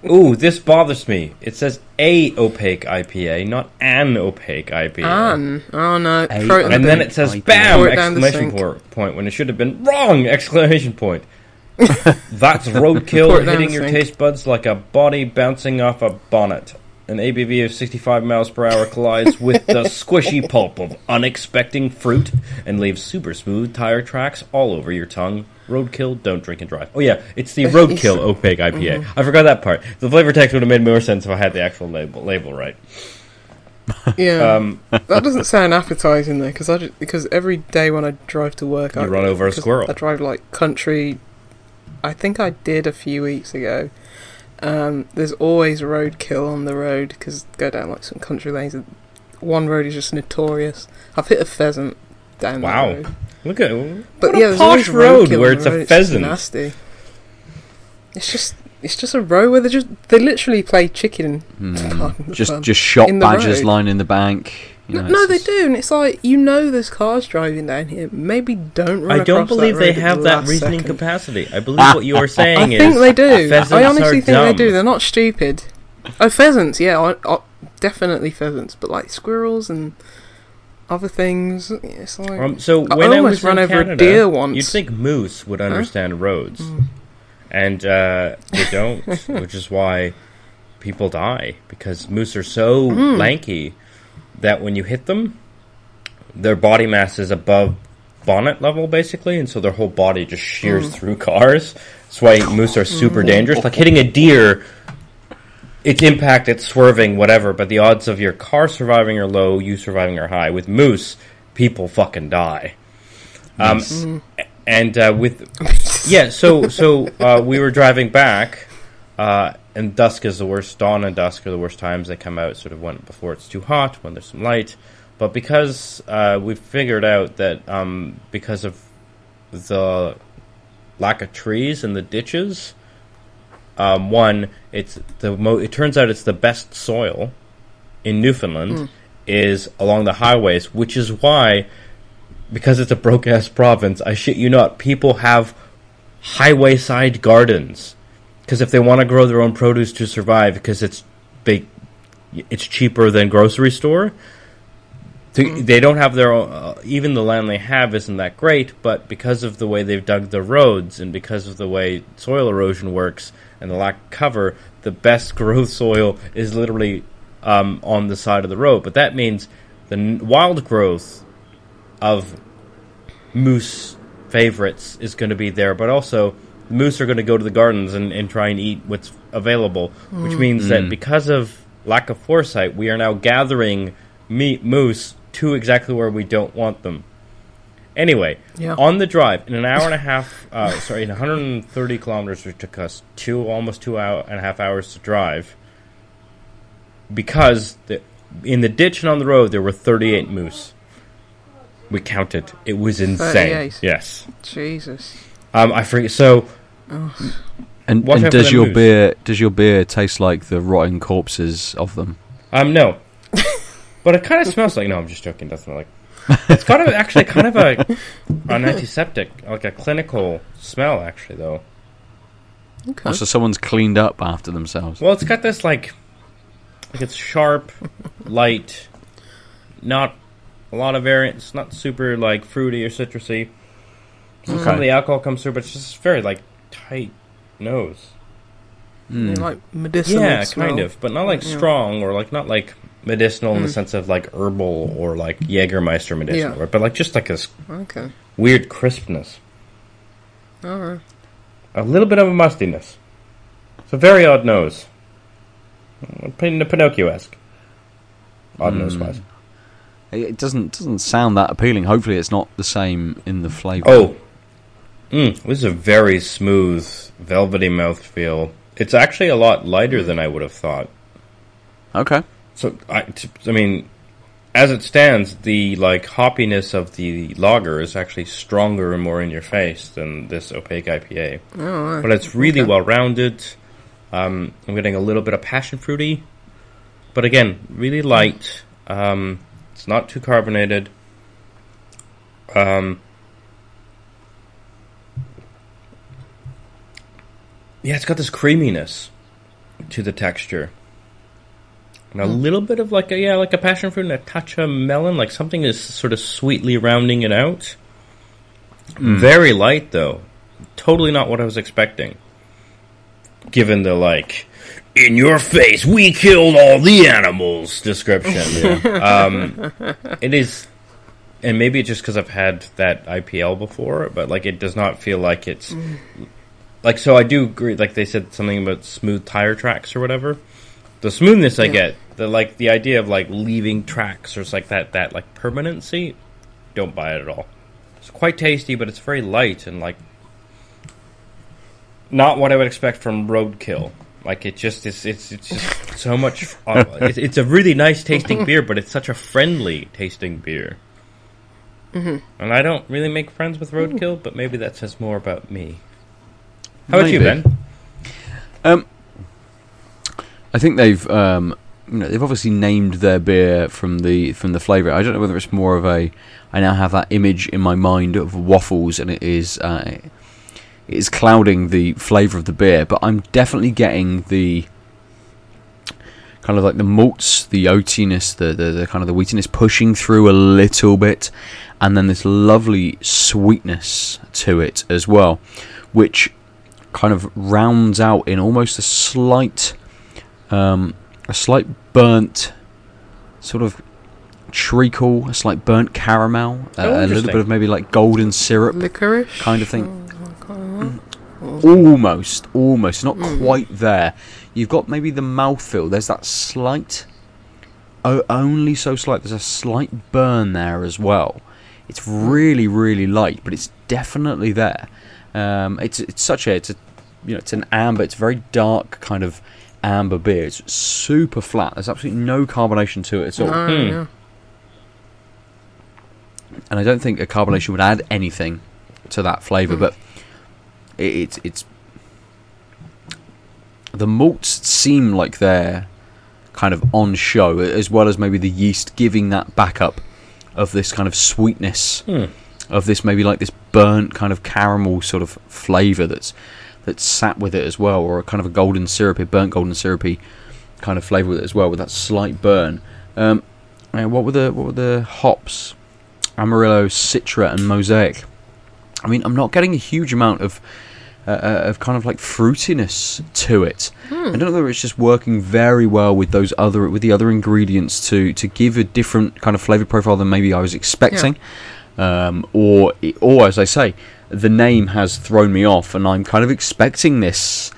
ooh, this bothers me. It says a opaque IPA, not an opaque IPA. Anne. Oh no. A- Throw it in the and then it says IPA. "bam!" Pour it down the exclamation sink. por- point when it should have been wrong! Exclamation point. That's Pour roadkill it down hitting the your sink. taste buds like a body bouncing off a bonnet. An ABV of 65 miles per hour collides with the squishy pulp of unexpected fruit and leaves super smooth tire tracks all over your tongue. Roadkill, don't drink and drive. Oh yeah, it's the roadkill opaque IPA. Mm-hmm. I forgot that part. The flavor text would have made more sense if I had the actual label, label right. Yeah. Um, that doesn't sound appetizing though, because I just, because every day when I drive to work, You I run over a squirrel. I drive like country. I think I did a few weeks ago. Um, there's always roadkill on the road because go down like some country lanes. and One road is just notorious. I've hit a pheasant down Wow. the road. look at But what yeah, a there's posh road where it's the a road. pheasant. It's nasty. It's just it's just a road where they just they literally play chicken. Mm. Just just shot badgers road. lying in the bank. You No, know, no, it's they do, and it's like you know there's cars driving down here. Maybe don't run I don't across that believe they have the that reasoning second. capacity. I believe what you are I saying is I think they do. I honestly are think they do. They're not stupid. Oh, pheasants, yeah, I, I, definitely pheasants, but like squirrels and other things. It's like Um, so I when I, almost was ran in over a deer once. you'd think moose would understand roads, Mm. and uh, they don't, which is why people die because moose are so Mm. lanky that when you hit them, their body mass is above bonnet level basically, and so their whole body just shears Mm. through cars. That's why moose are super dangerous. Like hitting a deer. Its impact, it's swerving, whatever, but the odds of your car surviving are low, you surviving are high. With moose, people fucking die. Um, and uh, with yeah, so so uh, we were driving back, uh, and dusk is the worst. Dawn and dusk are the worst times. They come out sort of when before it's too hot, when there's some light. But because uh, we figured out that um, because of the lack of trees in the ditches, um, one it's the mo- it turns out it's the best soil in Newfoundland is along the highways, which is why because it's a broke ass province, I shit you not, people have highway side gardens. Because if they want to grow their own produce to survive, because it's they, it's cheaper than grocery store. They, they don't have their own. Uh, even the land they have isn't that great, but because of the way they've dug the roads and because of the way soil erosion works and the lack of cover, the best growth soil is literally um, on the side of the road. But that means the n- wild growth of moose favorites is going to be there, but also the moose are going to go to the gardens and, and try and eat what's available, which means that because of lack of foresight, we are now gathering meat moose to exactly where we don't want them. Anyway, Yeah. on the drive in an hour and a half, uh, sorry, in 130 kilometers, which took us two almost two hour and a half hours to drive, because the, in the ditch and on the road there were 38 moose. We counted. It was insane. 38. Yes. Jesus. Um, I forget. So And, and does your moose. beer does your beer taste like the rotting corpses of them? Um, no. but it kind of smells like. No, I'm just joking. Doesn't like. It's got a, actually kind of a an antiseptic, like a clinical smell. Actually, though. Okay. Oh, so someone's cleaned up after themselves. Well, it's got this like, like it's sharp, light, not a lot of variants, not super like fruity or citrusy. So Some of the alcohol comes through, but it's just very like tight nose. Hmm. They're like medicinal. yeah, smell. kind of, but not like Yeah. strong or like not like medicinal in the Mm. sense of like herbal or like Jägermeister medicinal, Yeah. but like just like this Okay. weird crispness, All right. a little bit of a mustiness. It's a very odd nose, Pin- Pinocchio-esque, odd Mm. nose wise. It doesn't doesn't sound that appealing. Hopefully, it's not the same in the flavour. Oh, Mm, this is a very smooth, velvety mouthfeel. It's actually a lot lighter than I would have thought. Okay. So, I, t- I mean, as it stands, the like hoppiness of the lager is actually stronger and more in your face than this opaque IPA. Oh, But it's really Okay. well rounded. Um, I'm getting a little bit of passion fruity, but again, really light. Um, it's not too carbonated. Um, yeah, it's got this creaminess to the texture. And a hmm. little bit of like a yeah, like a passion fruit and a touch of melon, like something is sort of sweetly rounding it out. Hmm. Very light though. Totally not what I was expecting. Given the like in your face, we killed all the animals description. um, it is and maybe it's just because I've had that IPL before, but like it does not feel like it's mm. Like so. I do agree. Like they said something about smooth tire tracks or whatever. The smoothness I Yeah. get, the like the idea of like leaving tracks or it's like that that like permanency. Don't buy it at all. It's quite tasty, but it's very light and like not what I would expect from Roadkill. Like it just is. It's it's just so much. Uh, it's, it's a really nice tasting beer, but it's such a friendly tasting beer. And I don't really make friends with Roadkill, but maybe that says more about me. How about you. Ben? I think they've um, you know they've obviously named their beer from the from the flavour. I don't know whether it's more of a I now have that image in my mind of waffles and it is uh, it is clouding the flavour of the beer, but I'm definitely getting the kind of like the malts, the oatiness, the, the, the kind of the wheatiness pushing through a little bit, and then this lovely sweetness to it as well, which kind of rounds out in almost a slight um, a slight burnt sort of treacle, a slight burnt caramel, uh, Oh, a little bit of maybe like golden syrup Licorice kind of thing. Oh, Almost, almost, not Mm. quite there. You've got maybe the mouthfeel. There's that slight, oh, only so slight. There's a slight burn there as well. It's really, really light, but it's definitely there. Um, it's it's such a it's a you know it's an amber. It's very dark kind of amber beer. It's super flat. There's absolutely no carbonation to it at all. No, Hmm. yeah. and I don't think a carbonation would add anything to that flavour. Hmm. But it, it's it's the malts seem like they're kind of on show, as well as maybe the yeast giving that backup of this kind of sweetness Hmm. of this maybe like this burnt kind of caramel sort of flavour that's that's sat with it as well, or a kind of a golden syrupy, burnt golden syrupy kind of flavour with it as well, with that slight burn. Um, and what were the what were the hops? Amarillo, Citra, and Mosaic. I mean, I'm not getting a huge amount of uh, uh, of kind of like fruitiness to it. I don't know whether it's just working very well with those other with the other ingredients to to give a different kind of flavor profile than maybe I was expecting, um, or or as I say, the name has thrown me off, and I'm kind of expecting this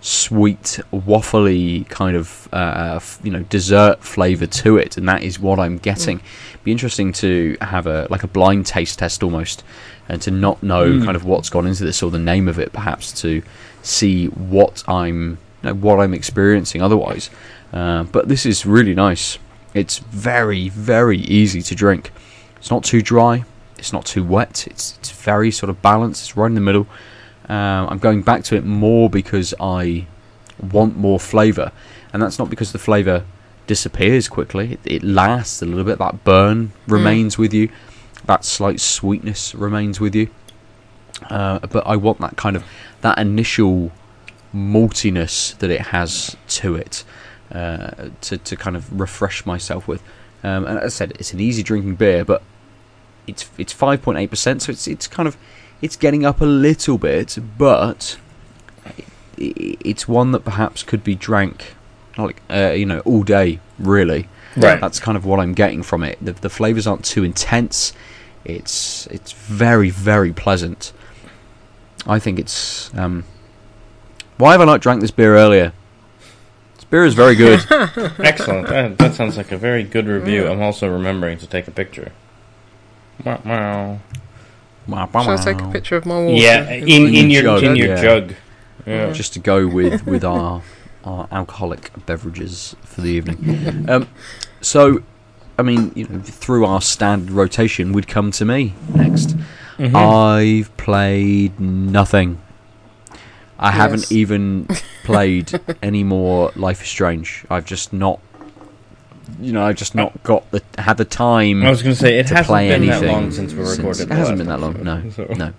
sweet waffly kind of uh, you know dessert flavor to it, and that is what I'm getting. Be interesting to have a like a blind taste test almost, and to not know kind of what's gone into this or the name of it, perhaps to see what I'm you know, what I'm experiencing otherwise. Uh, but this is really nice. It's very very easy to drink. It's not too dry. It's not too wet. It's it's very sort of balanced. It's right in the middle. Um, I'm going back to it more because I want more flavour, and that's not because the flavour disappears quickly. It, it lasts a little bit. That burn remains with you. That slight sweetness remains with you. Uh, but I want that kind of that initial maltiness that it has to it uh, to to kind of refresh myself with. Um, and as I said, it's an easy drinking beer, but it's it's five point eight percent, so it's it's kind of it's getting up a little bit, but i- i- it's one that perhaps could be drank like uh, you know all day really. Right. That's kind of what I'm getting from it. The, the flavors aren't too intense. It's it's very very pleasant. I think it's. Um, why have I not drank this beer earlier? This beer is very good. Excellent. That, that sounds like a very good review. I'm also remembering to take a picture. Wow. wow. Wow, Shall I take a picture of my water? Yeah, It's in, in your jug, in your yeah. jug. Yeah. Just to go with with our our alcoholic beverages for the evening. Um, so, I mean, you know, through our standard rotation, would come to me next. Mhm. I've played nothing. I haven't even played any more Life is Strange. I've just not, you know, I've just not got the had the time I was going to say it to hasn't play been anything. that long since we since- recorded. It hasn't been that long. No, episode, no.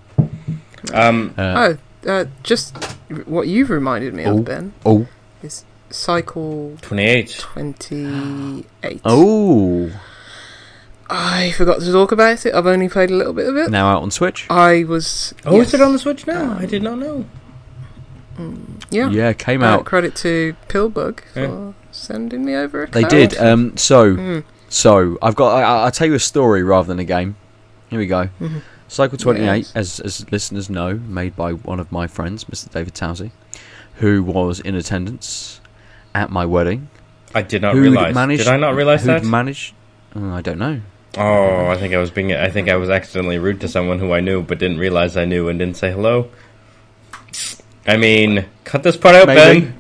Um, Uh, Oh, uh, just what you've reminded me Oh. of, Ben. oh, is Cycle twenty-eight. 28. oh! I forgot to talk about it. I've only played a little bit of it. Now out on Switch. I was. Oh, yes. is it on the Switch now? I did not know. Yeah. Yeah, came Uh, out. credit to Pillbug for Yeah. Sending me over a They code. did. Um, so, Mm. so I've got. I, I'll tell you a story rather than a game. Here we go. Mhm. Cycle 28, Yes. as as listeners know, made by one of my friends, Mr. David Towsey, who was in attendance at my wedding. I did not who'd realize. managed- did I not realize who'd that? managed? Oh, I don't know. oh, I think I was being. I think I was accidentally rude to someone who I knew, but didn't realize I knew and didn't say hello. I mean, cut this part out, Maybe. Ben.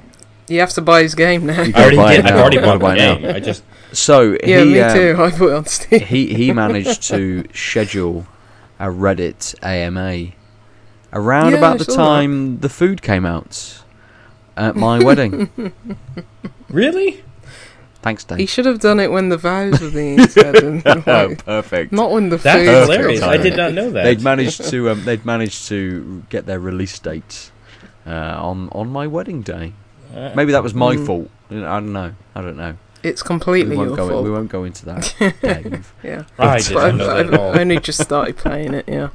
You have to buy his game now. I already buy it did. I've already bought the it now. game. I just. So yeah, he, me um, too. I put it on Steam. he he managed to schedule a Reddit AMA around Yeah, I about the saw that. time the food came out at my wedding. Really? Thanks, Dave. He should have done it when the vows were being said, and, Oh, perfect. not when the That's food. Perfect hilarious. I did not know that. They'd managed to um, they'd managed to get their release date uh, on on my wedding day. Maybe that was my Mm. fault. I don't know. I don't know. It's completely won't your go. fault. We won't go into that, Dave. Yeah. I But didn't I've, know I've only just started playing it, yeah.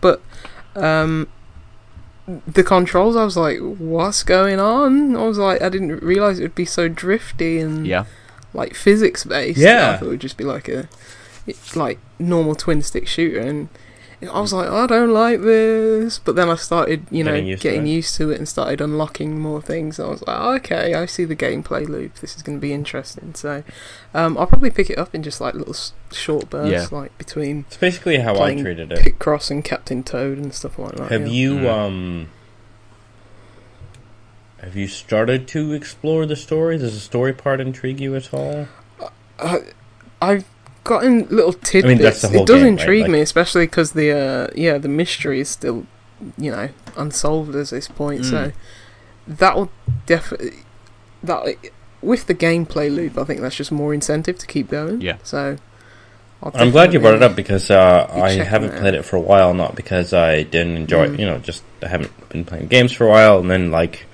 But um, the controls, I was like, "What's going on?" I was like, I didn't realize it would be so drifty and Yeah. like physics based. Yeah. I thought it would just be like a like normal twin stick shooter, and I was like, I don't like this. But then I started, you know, Getting used to getting it. used to it and started unlocking more things. And I was like, okay, I see the gameplay loop. This is going to be interesting. So um, I'll probably pick it up in just like little short bursts, like between It's basically how I treated it. Picross and Captain Toad and stuff like that. Have yeah. you Mm. um have you started to explore the story? Does the story part intrigue you at all? Uh, I've gotten little tidbits. that's the whole it does game, right? intrigue Like- me, especially because the uh, yeah the mystery is still you know unsolved at this point. Mm. So that will definitely that with the gameplay loop. I think that's just more incentive to keep going. Yeah. So I'll I'm glad you brought it up because uh, I haven't it played it for a while, not because I didn't enjoy Mm. it. You know, just I haven't been playing games for a while, and then like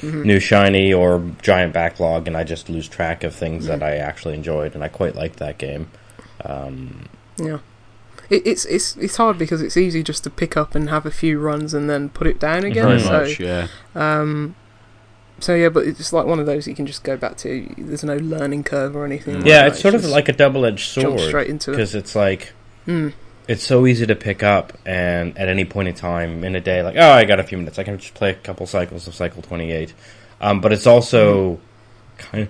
Mhm. new shiny or giant backlog, and I just lose track of things Mm. that I actually enjoyed, and I quite liked that game. Um, Yeah. It, it's it's it's hard because it's easy just to pick up and have a few runs and then put it down again. Very so much. Yeah. Um, so yeah, but it's like one of those you can just go back to. There's no learning curve or anything. Mm. like yeah, that, it's sort of like a double-edged sword straight into it. because it's like Mm. it's so easy to pick up and at any point in time in a day like oh i got a few minutes i can just play a couple cycles of cycle 28 um, but it's also kind of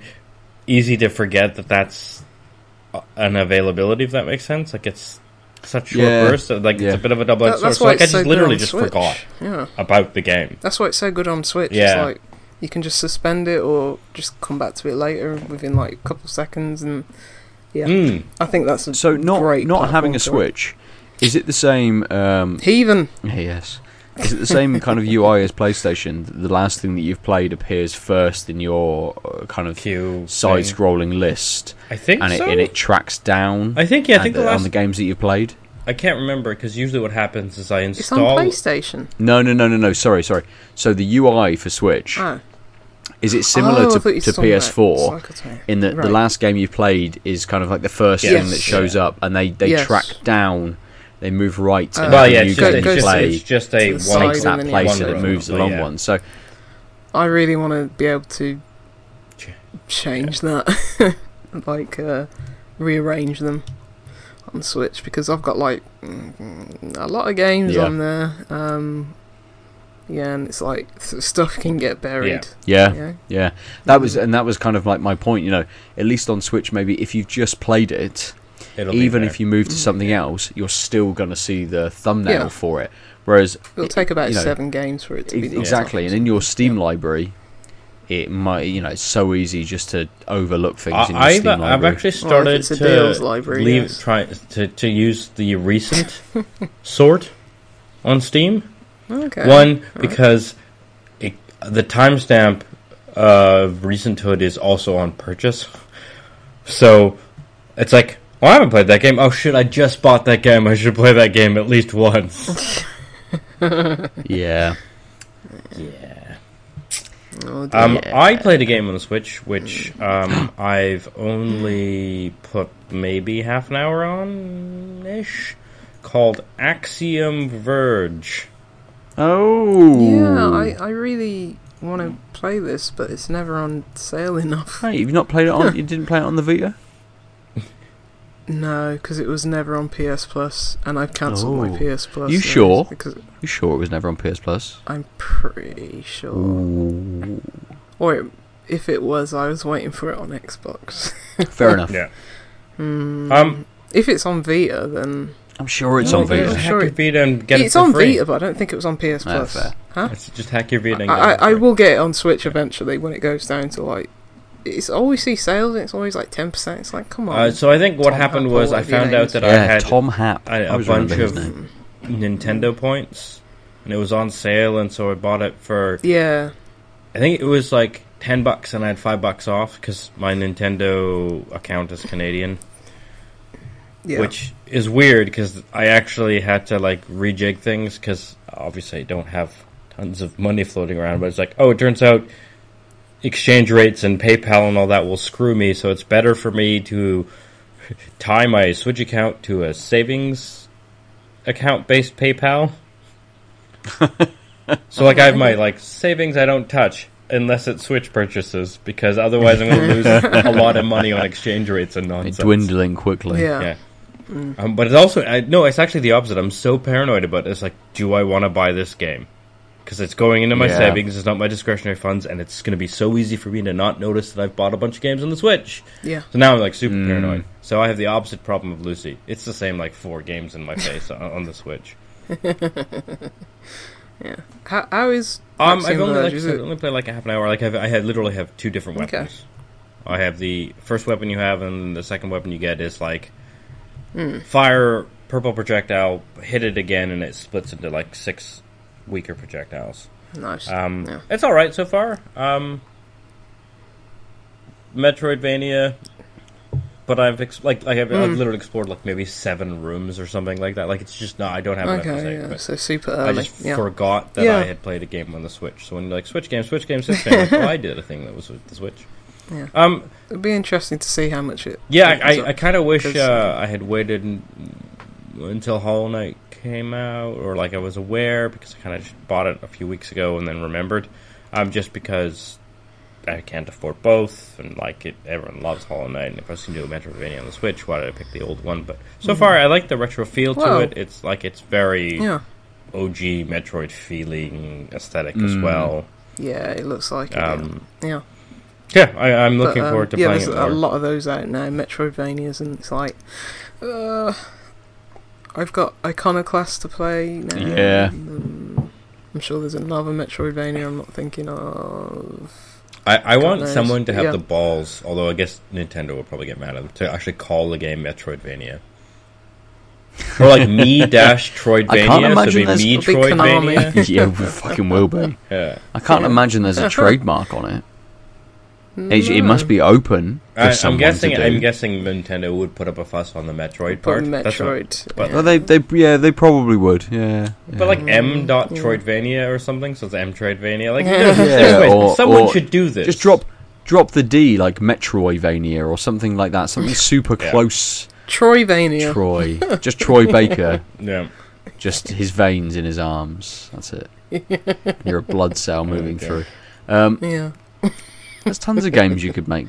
easy to forget that that's an availability if that makes sense like it's such short Yeah. bursts that, like Yeah. it's a bit of a double-edged That- sword so like i just so literally just Switch. forgot Yeah, about the game that's why it's so good on Switch. Yeah. It's like you can just suspend it or just come back to it later within like a couple seconds, and yeah, Mm. I think that's a So not great not having a. Switch, is it the same? Um, Heathen. yes. Is it the same kind of UI as PlayStation? The last thing that you've played appears first in your uh, kind of Q side-scrolling list, i think and it, so and it tracks down. i think yeah i think the the- last on the games that you've played. i can't remember because usually what happens is i It's on install PlayStation. No, no, no, no, no. Sorry, sorry. So the UI for Switch Oh. is it similar Oh, to, to were talking about PS4 in that the last game you played is kind of like the first Yes. thing that shows Yeah. up, and they they Yes. track down, they move right, Uh, and well the yeah new it's Go- just, game it's you just, play it's just a one side takes that place and it moves but along yeah. one. So I really want to be able to Ch- change that, like uh, rearrange them on Switch because I've got like a lot of games Yeah. on there. Um, yeah, and it's like stuff can get buried. yeah, Yeah, Yeah, that was and that was kind of like my point. You know, at least on Switch, maybe if you've just played it, It'll even if you move to mm. something else, you're still going to see the thumbnail Yeah. for it. Whereas It'll take about you know, seven games for it to be exactly, off. and in your Steam library, it might you know it's so easy just to overlook things in your I, I've, Steam I've actually started if it's a to deals library, leave yes. try to to use the recent sort on Steam. Okay. One because it, the timestamp of recenthood is also on purchase, so it's like, well, I haven't played that game. Oh shit! I just bought that game. I should play that game at least once. yeah, yeah. Oh. Um, I played a game on the Switch, which um, I've only put maybe half an hour on ish, called Axiom Verge. oh yeah, I, I really want to play this, but it's never on sale enough. Hey, you've not played it on? you didn't play it on the Vita? No, because it was never on PS Plus, and I've cancelled my Oh. PS Plus. You sure? Because You sure it was never on PS Plus? I'm pretty sure. Ooh. Or it, if it was, I was waiting for it on Xbox. Fair enough. Yeah. Hmm. Um, if it's on Vita, then I'm sure it's No, on Vita. I'm Hack sure your it- Vita and get it's it for on free. Vita, but I don't think it was on PS Ah, Plus. fair. Huh? It's just hack your Vita and I, get I, it for I will get it on Switch eventually when it goes down to like. It's always see sales. and It's always like ten percent. It's like come on. Uh, so I think what Tom happened Happ was I found out is. that I had Tom Happ. a, I a bunch of name. Nintendo points, and it was on sale, and so I bought it for yeah, I think it was like ten bucks, and I had five bucks off because my Nintendo account is Canadian, yeah. which is weird because I actually had to like rejig things because obviously I don't have tons of money floating around. But it's like, oh, it turns out exchange rates and PayPal and all that will screw me, so it's better for me to tie my Switch account to a savings account based PayPal. so like I have my like savings I don't touch unless it's Switch purchases because otherwise I'm going to lose a lot of money on exchange rates and nonsense. It's dwindling quickly. yeah. Yeah. Um, but it's also I, no, it's actually the opposite. I'm so paranoid about it. It's like, do I want to buy this game? Because it's going into my Yeah. savings. It's not my discretionary funds, and it's going to be so easy for me to not notice that I've bought a bunch of games on the Switch. Yeah. So now I'm like super Mm. paranoid. So I have the opposite problem of Lucy. It's the same like four games in my face on, on the Switch. Yeah. How, how is Um, I've only Verge? like Is it- only played like a half an hour. Like I've, I had literally have two different Okay. weapons. I have the first weapon you have, and the second weapon you get is like Hmm. fire purple projectile, hit it again, and it splits into like six weaker projectiles. nice. Um, Yeah. It's all right so far. Um, Metroidvania, but I've ex- like like I've, I've Mm. literally explored like maybe seven rooms or something like that. Like it's just not. I don't have enough to okay, say. yeah. So super early. I just yeah. forgot that Yeah. I had played a game on the Switch. So when you're like Switch game, Switch game, Switch game, like, oh, I did a thing that was with the Switch. Yeah. Um. It'd be interesting to see how much it. Yeah, I, I, I kind of wish uh, I had waited until Hollow Knight came out, or like I was aware because I kind of just bought it a few weeks ago and then remembered. Um, just because I can't afford both, and like it, everyone loves Hollow Knight, and if I was going to do a Metroidvania on the Switch, why did I pick the old one? But so far, I like the retro feel to it. It's like it's very Yeah. OG Metroid feeling aesthetic as Mm. well. Yeah, it looks like. Um, yeah. yeah. yeah, I, I'm But, looking um, forward to yeah, playing there's it a lot of those out now, Metroidvanias, and it's like, uh, I've got Iconoclast to play now. Yeah. Um, I'm sure there's another Metroidvania I'm not thinking of. I, I want knows. someone to have Yeah. the balls, although I guess Nintendo will probably get mad at them, to actually call the game Metroidvania. or like me dash Troidvania, I can't so imagine it'd be there's- me It'll be Konami. Troidvania. yeah, we fucking will be. yeah. I can't Yeah. imagine there's a trademark on it. It, it must be open for I, I'm guessing to do. I'm guessing Nintendo would put up a fuss on the Metroid Put part. That's what- Metroid. but- yeah. Well, they, they, yeah, they probably would. Yeah, but like Mm, M dot yeah. Troidvania or something, so it's M Troidvania. Like, Yeah. there's, there's Yeah, ways. or- someone or should do this. just drop, drop the D like Metroidvania or something like that. Something super Yeah. close. Troyvania. Troy, just Troy Baker, Yeah. just his veins in his arms. That's it. You're a blood cell moving Okay. through. Um, yeah. There's tons of games you could make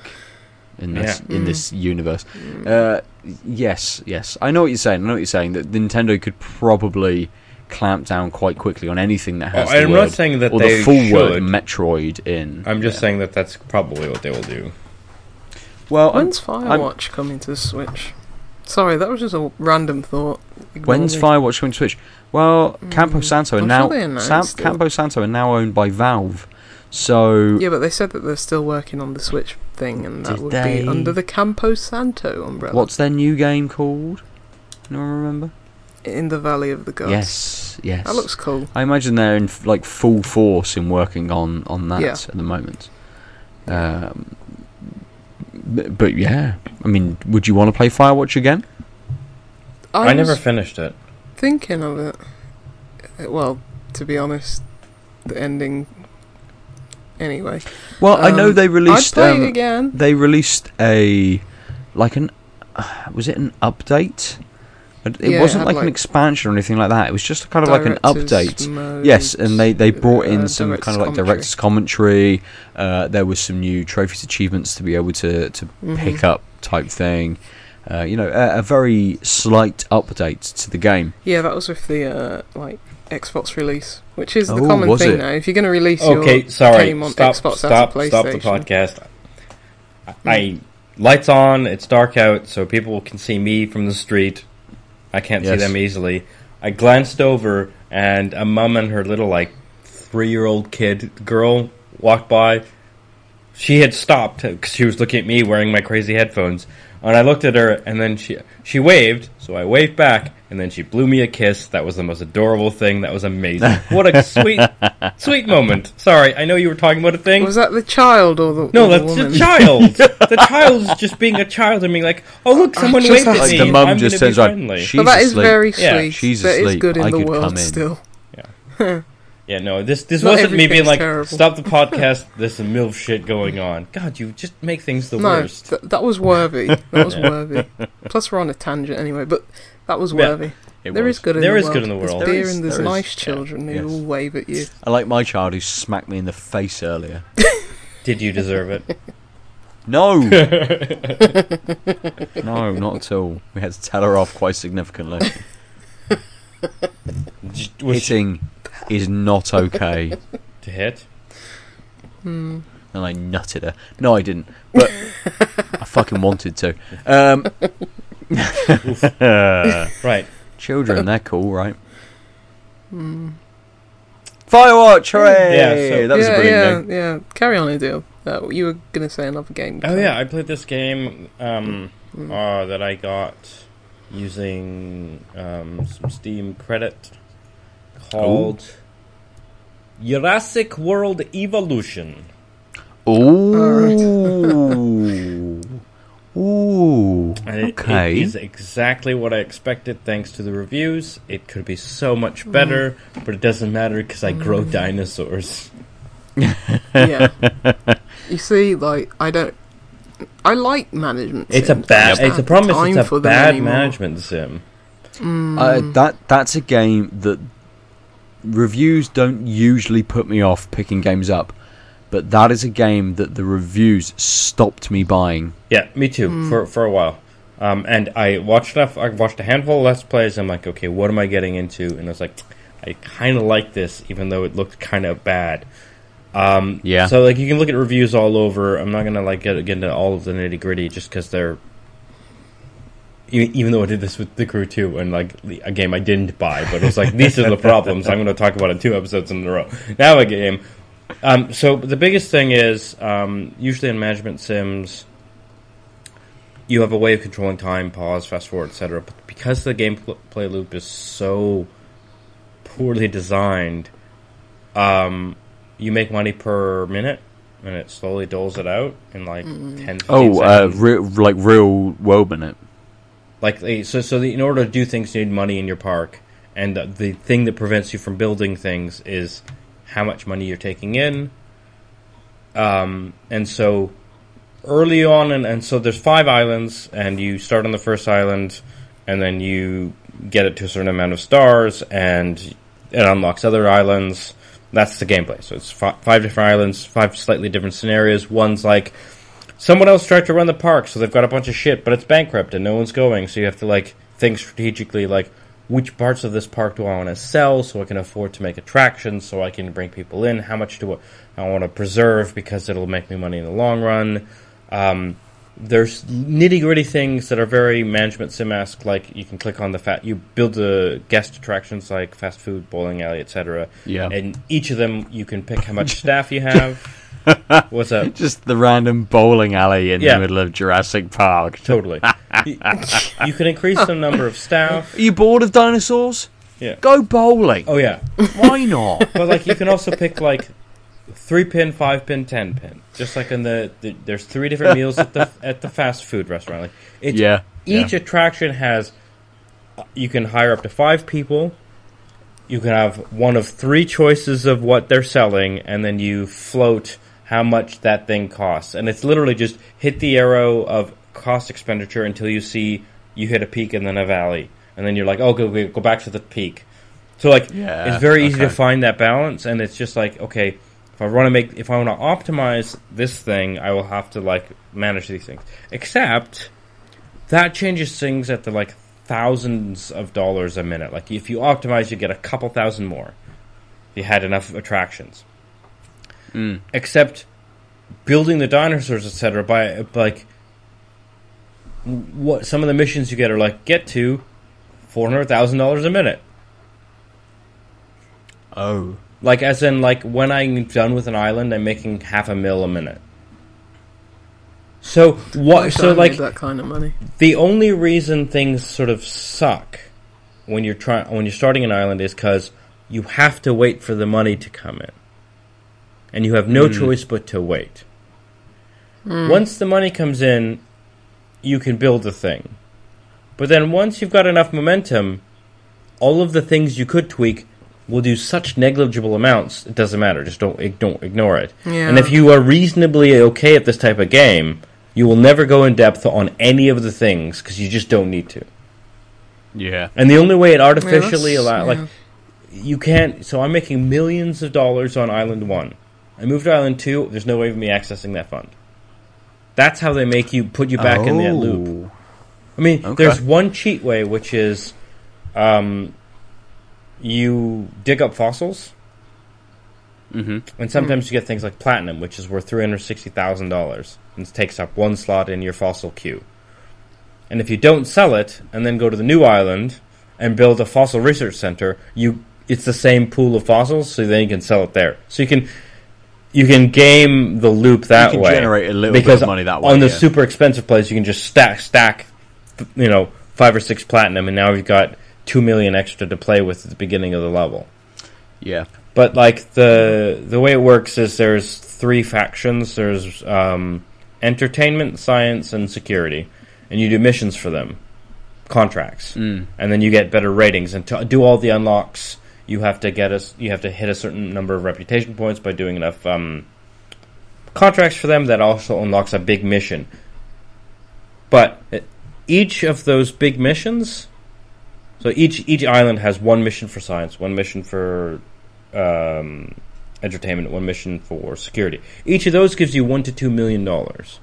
in this Yeah. in this universe. Uh, yes, yes, I know what you're saying. I know what you're saying. That Nintendo could probably clamp down quite quickly on anything that has Oh, the I'm word not saying that or they the full word should. Metroid in. I'm just Yeah. saying that that's probably what they will do. Well, I'm, When's Firewatch coming to the Switch? Sorry, that was just a random thought. Ignore When's me. Firewatch coming to Switch? Well, Campo Santo are now sure Sam. Campo Santo are now owned by Valve. So Yeah, but they said that they're still working on the Switch thing, and that would they? be under the Campo Santo umbrella. what's their new game called? No one remember? in the Valley of the Gods? Yes, yes. that looks cool. I imagine they're in like full force in working on on that Yeah. at the moment. Um, but, but yeah, I mean, would you want to play Firewatch again? I, I never finished it. thinking of it. Uh, Well, to be honest, the ending. Anyway, Well, I know Um, they released play um, it again. they released a like an was it an update? It it Yeah, wasn't had, like, an expansion or anything like that. It was just kind of like an update. Yes, and they, they brought in uh, some kind of like director's commentary. Uh, there was some new trophies achievements to be able to, to Mhm. pick up type thing. Uh, you know, a, a very slight update to the game. Yeah, that was with the uh, like Xbox release, which is the Oh, common thing it? now. If you're going to release Okay, your sorry. game on Stop, Xbox stop, as a stop the podcast. I, I lights on. It's dark out, so people can see me from the street. I can't see them easily. I glanced over, and a mum and her little like three-year-old kid girl walked by. She had stopped because she was looking at me wearing my crazy headphones, and I looked at her, and then she she waved, so I waved back, and then she blew me a kiss. That was the most adorable thing. That was amazing. What a sweet, sweet moment. Sorry, I know you were talking about a thing. Was that the child or the No, or the that's woman? the child. the child's just being a child and being like, "Oh, look, I someone just waved have at Like me. the mum just gonna turns around. Oh, friendly." She's But that is asleep. very Yeah, sweet. she's that is asleep. good in I the could come world in. still. Yeah, no, this this Not wasn't me being like, terrible. "Stop the podcast." There's some milf shit going on. God, you just make things the no, worst. th- that was worthy. That was worthy. Plus, we're on a tangent anyway, but that was Yeah. worthy. It There was. is good in There the is world. good in the world. There's There beer is- and there's there is, nice yeah, children who yes. will wave at you. I like my child who smacked me in the face earlier. Did you deserve it? No, no, not at all. We had to tell her off quite significantly. Just- Was Hitting is not okay, to hit? Hmm. and I nutted her. No, I didn't, but I fucking wanted to. Um, Right. children, they're cool, right? Firewatch, hooray! Yeah, so- that was yeah, a brilliant yeah, game. yeah. Carry on, Aadil. Uh, you were gonna say another game. Oh yeah, I played this game um, Mm. uh, that I got using um, some Steam credit called Jurassic World Evolution. Ooh, ooh. And it- Okay. it is exactly what I expected thanks to the reviews. It could be so much better, but it doesn't matter because I grow dinosaurs. yeah. You see, like I don't. I like management. It's a sims. I bad. It's a promise. It's a bad management sim. Uh, that that's a game that reviews don't usually put me off picking games up, but that is a game that the reviews stopped me buying. Yeah, me too. For for a while, um, and I watched enough. I watched a handful of Let's Plays. I'm like, okay, what am I getting into? And I was like, I kind of like this, even though it looked kind of bad. Um, Yeah. So like, you can look at reviews all over. I'm not gonna like get, get into all of the nitty gritty just because they're. E- Even though I did this with the Crew 2, and like a game I didn't buy, but it was like these are the problems. I'm going to talk about it two episodes in a row. Now a game. Um, so the biggest thing is um, usually in management sims, you have a way of controlling time, pause, fast forward, etc. But because the gameplay loop is so poorly designed, um, you make money per minute, and it slowly doles it out in like ten. 10, Oh, uh, re- like real world minute. Like they- so. So the, in order to do things, you need money in your park, and the, the thing that prevents you from building things is how much money you're taking in. Um, and so early on, and, and so there's five islands, and you start on the first island, and then you get it to a certain amount of stars, and it unlocks other islands. That's the gameplay. So it's fi- five different islands, five slightly different scenarios. One's like someone else tried to run the park, so they've got a bunch of shit, but it's bankrupt and no one's going. So you have to like think strategically, like which parts of this park do I want to sell so I can afford to make attractions, so I can bring people in. How much do I, I want to preserve because it'll make me money in the long run. Um, there's nitty gritty things that are very management sim esque. Like you can click on the fat, you build the guest attractions like fast food, bowling alley, etc. Yeah. And each of them, you can pick how much staff you have. What's up? Just the random bowling alley in Yeah. the middle of Jurassic Park. Totally. you, you can increase the number of staff. Are you bored of dinosaurs? Yeah. Go bowling. Oh yeah, Why not? but like you can also pick like three pin, five pin, ten pin. Just like in the, the there's three different meals at the at the fast food restaurant. Like it's yeah. each yeah. attraction has uh, you can hire up to five people. You can have one of three choices of what they're selling, and then you float how much that thing costs. And it's literally just hit the arrow of cost expenditure until you see you hit a peak and then a valley, and then you're like, oh, go go, go back to the peak. So like, Yeah, it's very easy to find that balance, and it's just like, okay, if I want to make, if I want to optimize this thing, I will have to like manage these things. Except that changes things at the like thousands of dollars a minute. Like if you optimize, you get a couple thousand more. If you had enough attractions. Mm. Except building the dinosaurs, etc. By like what some of the missions you get are like get to four hundred thousand dollars a minute. Oh. Like as in like when I'm done with an island, I'm making half a mil a minute. So what? So like that kind of money. the only reason things sort of suck when you're trying when you're starting an island is because you have to wait for the money to come in, and you have no hmm. choice but to wait. Hmm. Once the money comes in, you can build the thing, but then once you've got enough momentum, all of the things you could tweak will do such negligible amounts. It doesn't matter. Just don't don't ignore it. Yeah. And if you are reasonably okay at this type of game, you will never go in depth on any of the things because you just don't need to. Yeah. And the only way it artificially that's- allow yeah. like you can't. So I'm making millions of dollars on Island One. I moved to Island Two. There's no way of me accessing that fund. That's how they make you put you back in that loop. Oh. I mean, Okay. there's one cheat way, which is um, you dig up fossils, Mm-hmm. and sometimes you get things like platinum, which is worth three hundred sixty thousand dollars, and it takes up one slot in your fossil queue. And if you don't sell it, and then go to the new island and build a fossil research center, you it's the same pool of fossils, so then you can sell it there. So you can you can game the loop that can way. generate a little because bit of money that way, On the yeah. super expensive place, you can just stack stack, you know, five or six platinum, and now you've got two million extra to play with at the beginning of the level. Yeah. But like the the way it works is there's three factions. There's um, entertainment, science, and security, and you do missions for them, contracts, Mm. and then you get better ratings. And to do all the unlocks, you have to get us. You have to hit a certain number of reputation points by doing enough um, contracts for them. That also unlocks a big mission. But uh, each of those big missions, so each each island has one mission for science, one mission for um, entertainment, one mission for security. Each of those gives you one to two million dollars.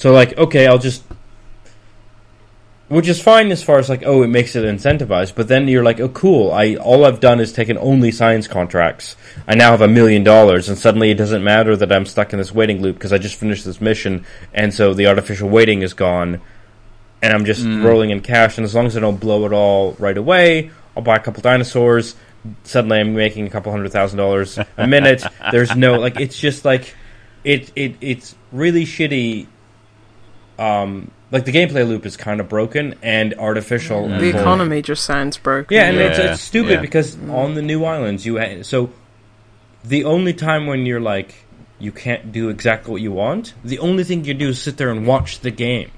So, like, okay, I'll just, which is fine as far as like, oh, it makes it incentivized. But then you're like, oh, cool. I all I've done is taken only science contracts. I now have a million dollars, and suddenly it doesn't matter that I'm stuck in this waiting loop because I just finished this mission, and so the artificial waiting is gone, and I'm just rolling in cash. And as long as I don't blow it all right away, I'll buy a couple dinosaurs. Suddenly, I'm making a couple hundred thousand dollars a minute. There's no like, it's just like, it it it's really shitty. Um, like the gameplay loop is kind of broken and artificial. and The boring. economy just sounds broken. Yeah, and it's, Yeah, it's stupid yeah. because on the new islands you ha- so the only time when you're like you can't do exactly what you want, the only thing you do is sit there and watch the game.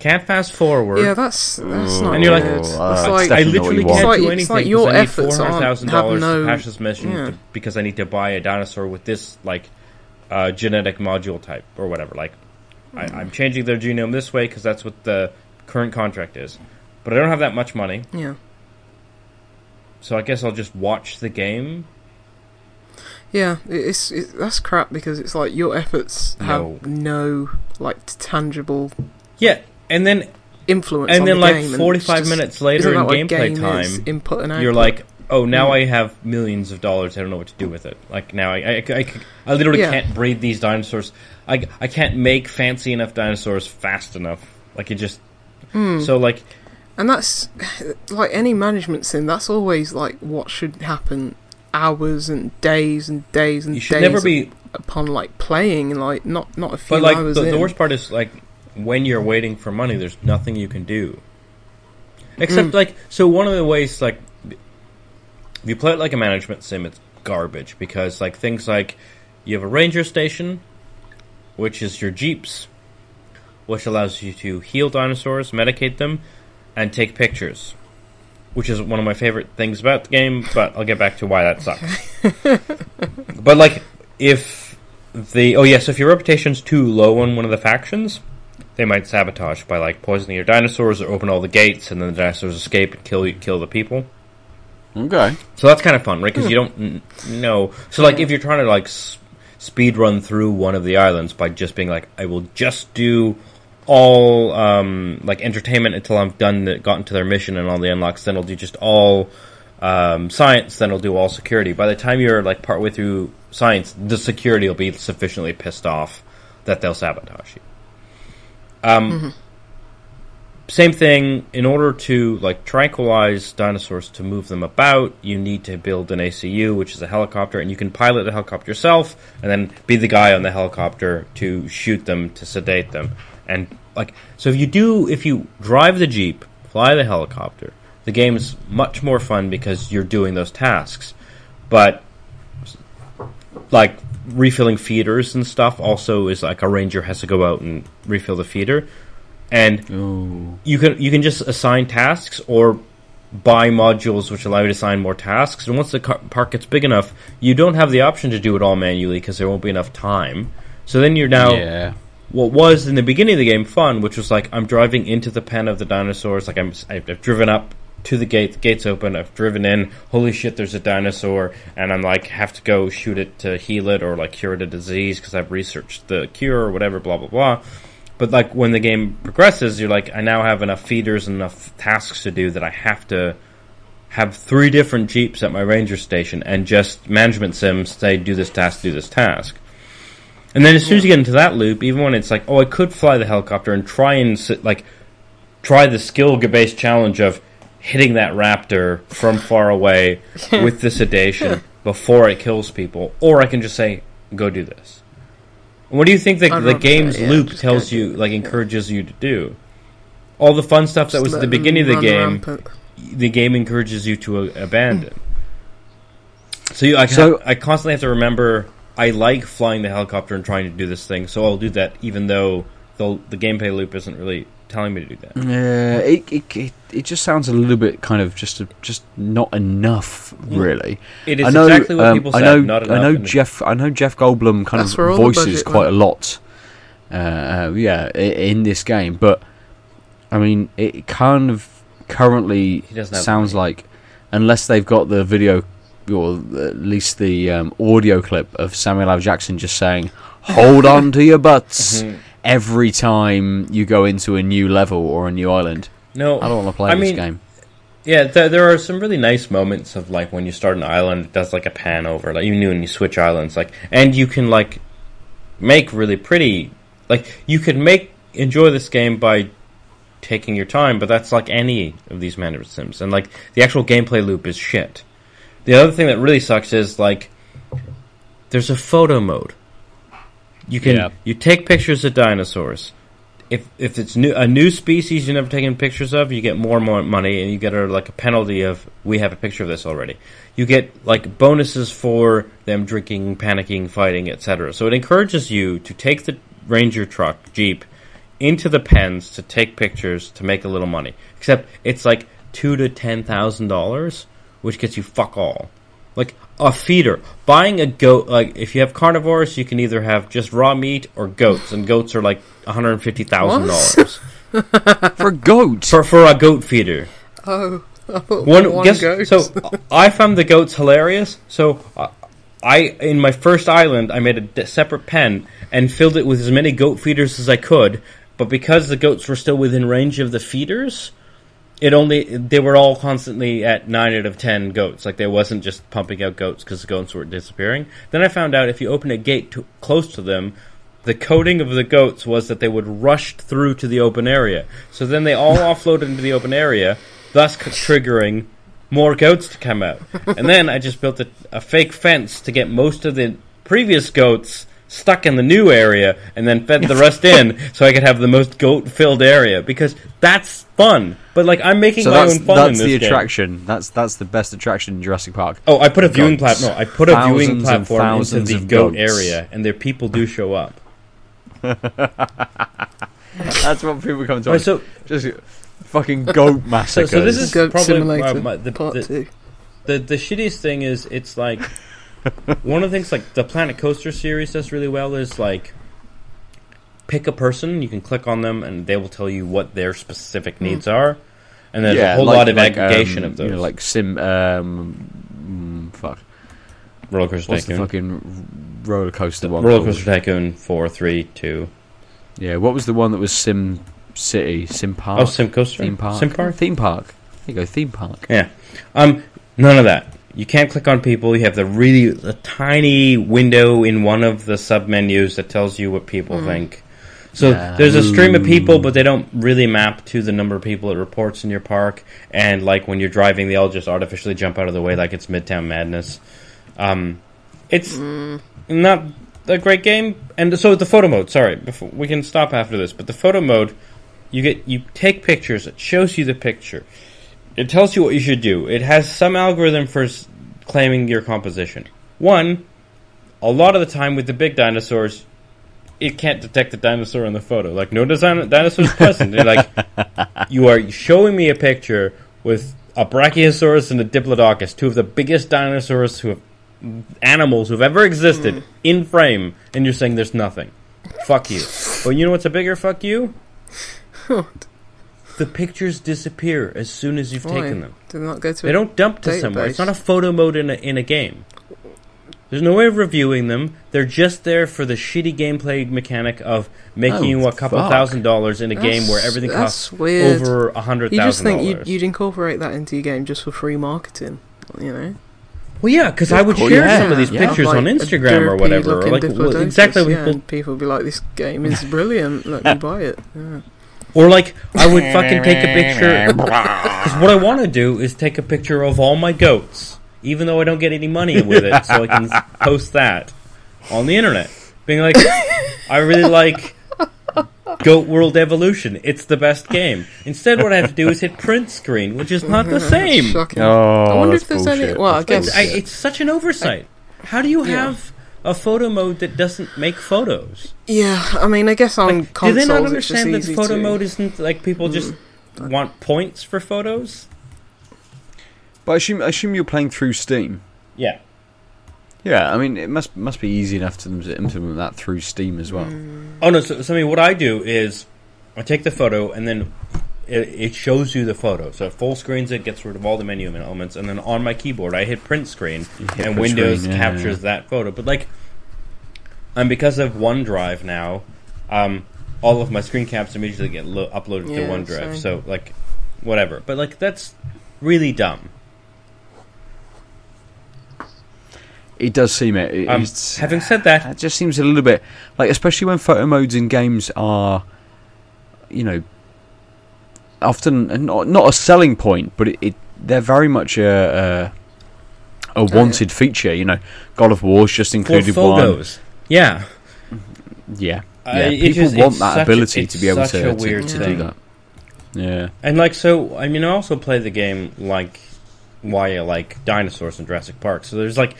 Can't fast forward. Yeah, that's that's not And you're like, good. It's that's like I definitely not what literally can't want. It's do like- anything it's like 'cause your I need efforts four aren't- hundred thousand dollars no- to pass this mission yeah. to, because I need to buy a dinosaur with this like uh, genetic module type or whatever. Like, I, I'm changing their genome this way because that's what the current contract is. But I don't have that much money, yeah, so I guess I'll just watch the game. yeah. it- It's it, that's crap because it's like your efforts No. have no like tangible Yeah, and then influence. and then the like 45 just- minutes later in gameplay game time, input and output. you're like, oh, now Hmm. I have millions of dollars. I don't know what to do with it. Like now, I I, I, I literally Yeah. can't breed these dinosaurs. I I can't make fancy enough dinosaurs fast enough. Like it just. Hmm. So like And that's like any management sim. That's always like what should happen. Hours and days and days and you should days never be. upon like playing and like not not a few But like hours the, in. the worst part is like when you're waiting for money, there's nothing you can do. Except Mm. like so one of the ways like if you play it like a management sim, it's garbage because like things like you have a ranger station, which is your jeeps, which allows you to heal dinosaurs, medicate them, and take pictures. Which is one of my favorite things about the game, but I'll get back to why that sucks. but like if the oh yes, if your reputation's too low on one of the factions, they might sabotage by like poisoning your dinosaurs or open all the gates, and then the dinosaurs escape and kill you, kill the people. Okay. So that's kind of fun, right? Because you don't n- know. So like, if you're trying to like s- speed run through one of the islands by just being like, I will just do all um, like entertainment until I'm done, the, gotten to their mission and all the unlocks. Then I'll do just all um, science. Then I'll do all security. By the time you're like partway through science, the security will be sufficiently pissed off that they'll sabotage you. Um, same thing. In order to like tranquilize dinosaurs to move them about, you need to build an ACU, which is a helicopter, and you can pilot the helicopter yourself, and then be the guy on the helicopter to shoot them to sedate them. And like, so if you do, if you drive the jeep, fly the helicopter, the game is much more fun because you're doing those tasks. But like refilling feeders and stuff also is like a ranger has to go out and refill the feeder and Ooh. you can you can just assign tasks or buy modules which allow you to assign more tasks and once the park gets big enough you don't have the option to do it all manually because there won't be enough time so then you're now yeah. what was in the beginning of the game fun, which was like I'm driving into the pen of the dinosaurs. Like I'm, I've, I've driven up to the gate. The gate's open. I've driven in. Holy shit! There's a dinosaur, and I'm like have to go shoot it to heal it or like cure the disease because I've researched the cure or whatever. Blah blah blah. But like when the game progresses, you're like I now have enough feeders and enough tasks to do that I have to have three different jeeps at my ranger station and just management sims say do this task, do this task. And then as soon as you get into that loop, even when it's like, oh, I could fly the helicopter and try and sit, like try the skill based challenge of hitting that raptor from far away with the sedation before it kills people, or I can just say, go do this. What do you think the, the game's say, yeah, loop tells you, like yeah. encourages you to do? All the fun stuff that was at the beginning of the game, rampant. the game encourages you to uh, abandon. So you, I, So- I constantly have to remember I like flying the helicopter and trying to do this thing, so I'll do that even though the the gameplay loop isn't really telling me to do that. Yeah, it, it it it just sounds a little bit kind of just a, just not enough, really. It is I know, exactly what um, people I know, not enough. I know and- Jeff. I know Jeff Goldblum kind That's of where all the voices quite went. a lot. Uh, uh, yeah, in this game, but I mean, it kind of currently He doesn't have sounds money. like, unless they've got the video or at least the um, audio clip of Samuel L. Jackson just saying, "Hold on to your butts." Mhm. Every time you go into a new level or a new island, No, I don't want to play I this mean, game. Yeah, th- there are some really nice moments of like when you start an island, it does like a pan over, like you knew when you switch islands, like, and you can like make really pretty, like you could make enjoy this game by taking your time, but that's like any of these management sims, and like the actual gameplay loop is shit. The other thing that really sucks is like there's a photo mode. You can Yeah. you take pictures of dinosaurs. If if it's new a new species you've never taken pictures of, you get more and more money, and you get a like a penalty of we have a picture of this already. You get like bonuses for them drinking, panicking, fighting, etc. So it encourages you to take the ranger truck jeep into the pens to take pictures to make a little money. Except it's like two to ten thousand dollars, which gets you fuck all. Like a feeder, buying a goat. Like if you have carnivores, you can either have just raw meat or goats, and goats are like one hundred fifty thousand dollars For goats for for a goat feeder. Oh, I thought One, one guess goat. so. I found the goats hilarious. So uh, I in my first island, I made a d- separate pen and filled it with as many goat feeders as I could. But because the goats were still within range of the feeders, it only they were all constantly at nine out of ten goats. Like they wasn't just pumping out goats because the goats were disappearing. Then I found out if you open a gate to, close to them, the coding of the goats was that they would rush through to the open area. So then they all offloaded into the open area, thus c- triggering more goats to come out. And then I just built a, a fake fence to get most of the previous goats stuck in the new area and then fed the rest in so I could have the most goat filled area because that's fun. But like I'm making So my own fun that's in this the game. attraction. That's that's the best attraction in Jurassic Park. Oh, I put a viewing Goats. platform. No, I put a viewing Thousands and platform into the goat goats. area, and there people do show up. That's what people come to. Right, so, just fucking goat so, massacres. so this is Goat probably Simulator uh, my- the, Part the, the the shittiest thing is it's like one of the things like the Planet Coaster series does really well is like pick a person, you can click on them, and they will tell you what their specific needs are, and there's a whole like- lot of like, aggregation um, of those. You know, like sim. Um, mm, fuck. Roller Coaster What's the fucking roller coaster one? Roller called? Coaster Tycoon four, three, two. Yeah. What was the one that was Sim City? Sim Park. Oh, Sim Coaster, theme park. Sim Park. Theme park. There you go. Theme park. Yeah. Um, none of that. You can't click on people. You have the really the tiny window in one of the sub menus that tells you what people think. So Yeah. there's a stream of people, but they don't really map to the number of people it reports in your park. And like when you're driving, they all just artificially jump out of the way, like it's Midtown Madness. Um, it's not a great game. And so the photo mode. Sorry, before, we can stop after this. But the photo mode, you get you take pictures. It shows you the picture. It tells you what you should do. It has some algorithm for s- claiming your composition. One, a lot of the time with the big dinosaurs, it can't detect the dinosaur in the photo. Like no design dinosaurs present. They're like you are showing me a picture with a Brachiosaurus and a Diplodocus, two of the biggest dinosaurs who have animals who've ever existed hmm. in frame, and you're saying there's nothing. Fuck you. But you know what's a bigger fuck you? The pictures disappear as soon as you've Why? taken them. Did not go to They a don't dump to somewhere. It's not a photo mode in a, in a game. There's no way of reviewing them. They're just there for the shitty gameplay mechanic of making Oh, you a couple fuck. thousand dollars in a game where everything costs weird. over a hundred You just thousand think you'd, you'd incorporate that into your game just for free marketing, you know? Well, yeah, because I would course, share yeah, some of these yeah. pictures Like on Instagram or whatever. Or like well, exactly yeah, people. and people would be like, "This game is brilliant. Let me buy it." Yeah. Or like I would fucking take a picture. Because what I want to do is take a picture of all my goats, even though I don't get any money with it, so I can post that on the internet, being like, I really like Goat World Evolution. It's the best game. Instead, what I have to do is hit print screen, which is not the same. Shocking. Oh, I wonder that's if there's any. bullshit. Well, I guess It's, I, it's such an oversight. How do you Yeah. have a photo mode that doesn't make photos? Yeah, I mean, I guess on Like, do consoles they not it's understand that photo to. mode isn't like people just hmm. want points for photos? But I assume, I assume you're playing through Steam. Yeah. Yeah, I mean it must must be easy enough to them to implement that through Steam as well. Hmm. Oh no! So, so I mean, what I do is I take the photo and then it, it shows you the photo. So it full screens it, gets rid of all the menu elements, and then on my keyboard I hit print screen, hit and print Windows screen, yeah, captures that photo. But like, and because of OneDrive now, um, all of my screen caps immediately get lo- uploaded Yeah, to OneDrive. same. So like, whatever. But like, that's really dumb. It does seem it. it Um, having said that, It just seems a little bit like, especially when photo modes in games are, you know, often not not a selling point, but it, it they're very much a a, a yeah. wanted feature. You know, God of War's just included one. yeah. Yeah, Uh, yeah. People just- want that such a- ability to be able to, to- to do that. Yeah, And like so, I mean, I also play the game like why I like dinosaurs in Jurassic Park. So there's like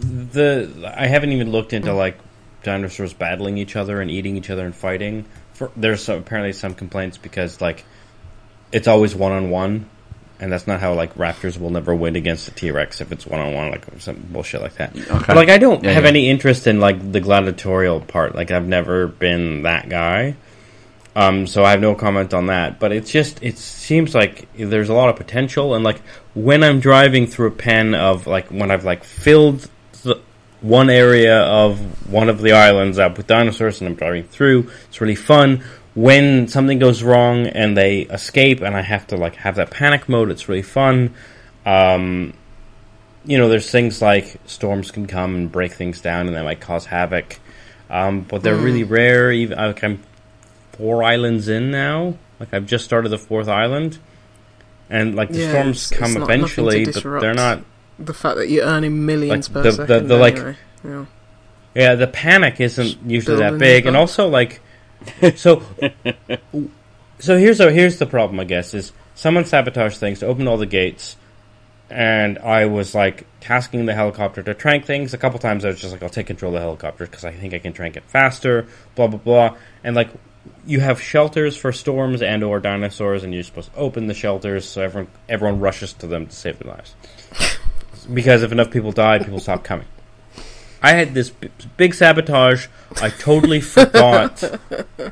the I haven't even looked into like dinosaurs battling each other and eating each other and fighting. For, there's some, apparently some complaints because like it's always one on one, and that's not how like raptors will never win against a T Rex if it's one on one, like some bullshit like that. okay. But like I don't Yeah, have yeah. any interest in like the gladiatorial part. Like I've never been that guy. Um, so I have no comment on that. But it's just it seems like there's a lot of potential, and like when I'm driving through a pen of like when I've like filled the one area of one of the islands up with dinosaurs, and I'm driving through, it's really fun. When something goes wrong and they escape, and I have to like have that panic mode. It's really fun. Um, you know, there's things like storms can come and break things down, and they might cause havoc. Um, but they're Mm. really rare. Even like I'm four islands in now. Like I've just started the fourth island, and like the Yeah, storms it's- come it's not- nothing to eventually, but they're not. The fact that you're earning millions Like, per the- the- second. the, like- yeah. Yeah, the panic isn't usually that big, and also like, so, so here's here's the problem. I guess is someone sabotaged things to open all the gates, and I was like tasking the helicopter to trank things. A couple times I was just like, I'll take control of the helicopter because I think I can trank it faster. Blah blah blah, and like. You have shelters for storms and or dinosaurs, and you're supposed to open the shelters so everyone everyone rushes to them to save their lives. because if enough people die, people stop coming. I had this b- big sabotage. I totally forgot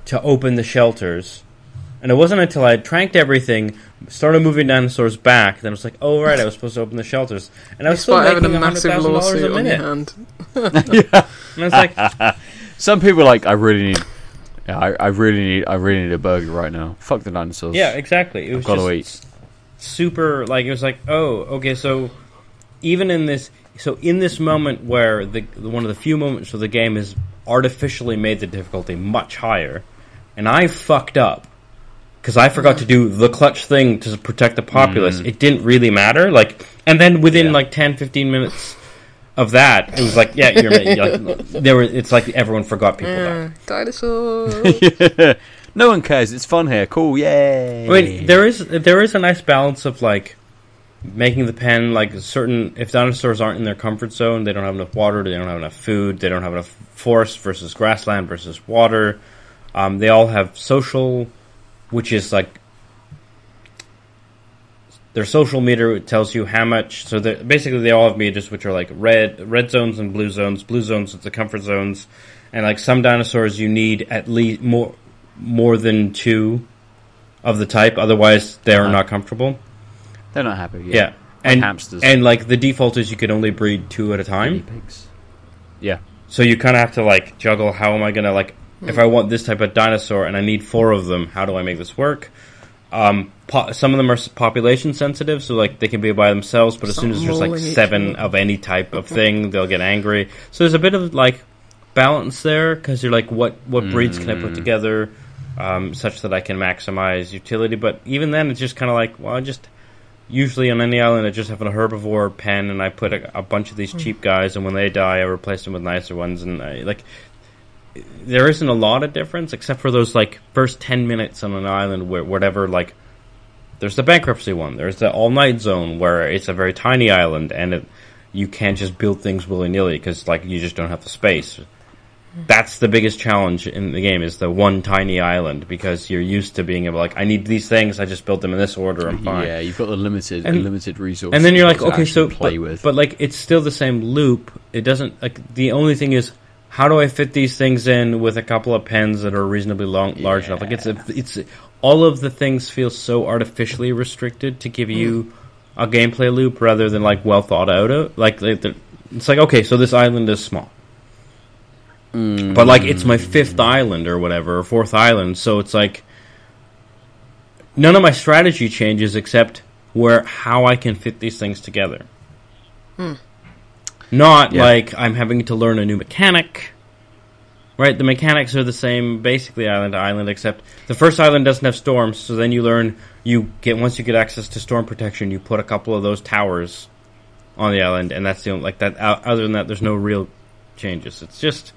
to open the shelters. And it wasn't until I had tranked everything, started moving dinosaurs back, that I was like, oh, right, I was supposed to open the shelters. And I was still Despite having making a massive $100,000 lawsuit a on your minute. hand. And I was like, Some people are like, I really need. Yeah, I, I really need. I really need a burger right now. Fuck the dinosaurs. yeah, exactly. It was I've got to eat. super, like, it was like, oh, okay, so even in this, so in this moment where the one of the few moments where the game has artificially made the difficulty much higher, and I fucked up because I forgot to do the clutch thing to protect the populace. Mm-hmm. It didn't really matter. Like, and then within Yeah. like 10, 15 minutes of that, it was like, yeah, you're, like, there were. It's like everyone forgot people died. Yeah, dinosaur. no one cares. It's fun here. Cool. Yay. I mean, there is there is a nice balance of like making the pen like certain. If dinosaurs aren't in their comfort zone, they don't have enough water, they don't have enough food, they don't have enough forest versus grassland versus water. Um, they all have social, which is like their social meter tells you how much. So basically, they all have meters which are like red red zones and blue zones. Blue zones is the comfort zones, and like some dinosaurs, you need at least more more than two of the type. Otherwise, they're Uh-huh. not comfortable. They're not happy. Yeah, Yeah. and hamsters. and like the default is you can only breed two at a Guinea time. pigs. Yeah. So you kind of have to like juggle. How am I gonna like if I want this type of dinosaur and I need four of them? How do I make this work? Um, po- some of them are population sensitive, so like they can be by themselves. But as soon as there's like seven other. of any type of thing, they'll get angry. So there's a bit of like balance there because you're like, what what breeds can I put together um, such that I can maximize utility? But even then, it's just kind of like, well, I just usually on any island, I just have a herbivore pen, and I put a, a bunch of these cheap guys, and when they die, I replace them with nicer ones, and I, like there isn't a lot of difference except for those like first 10 minutes on an island where whatever like there's the bankruptcy one there's the all night zone where it's a very tiny island and it, you can't just build things willy-nilly because like you just don't have the space that's the biggest challenge in the game is the one tiny island because you're used to being able like i need these things i just built them in this order i'm fine Yeah, you've got the limited And- limited resources. and then you're like, okay, so play but, with. but like it's still the same loop. It doesn't like the only thing is how do I fit these things in with a couple of pens that are reasonably long, large enough? Like it's a, it's all of the things feel so artificially restricted to give you a gameplay loop rather than like well thought out. Of, like they're- it's like okay, so this island is small. But like it's my fifth island or whatever, or fourth island, so it's like none of my strategy changes except where how I can fit these things together. Hmm. Not Yeah. like I'm having to learn a new mechanic. Right, the mechanics are the same basically island to island, except the first island doesn't have storms, so then you learn you get once you get access to storm protection, you put a couple of those towers on the island, and that's the only like that. o- Other than that, there's no real changes. It's just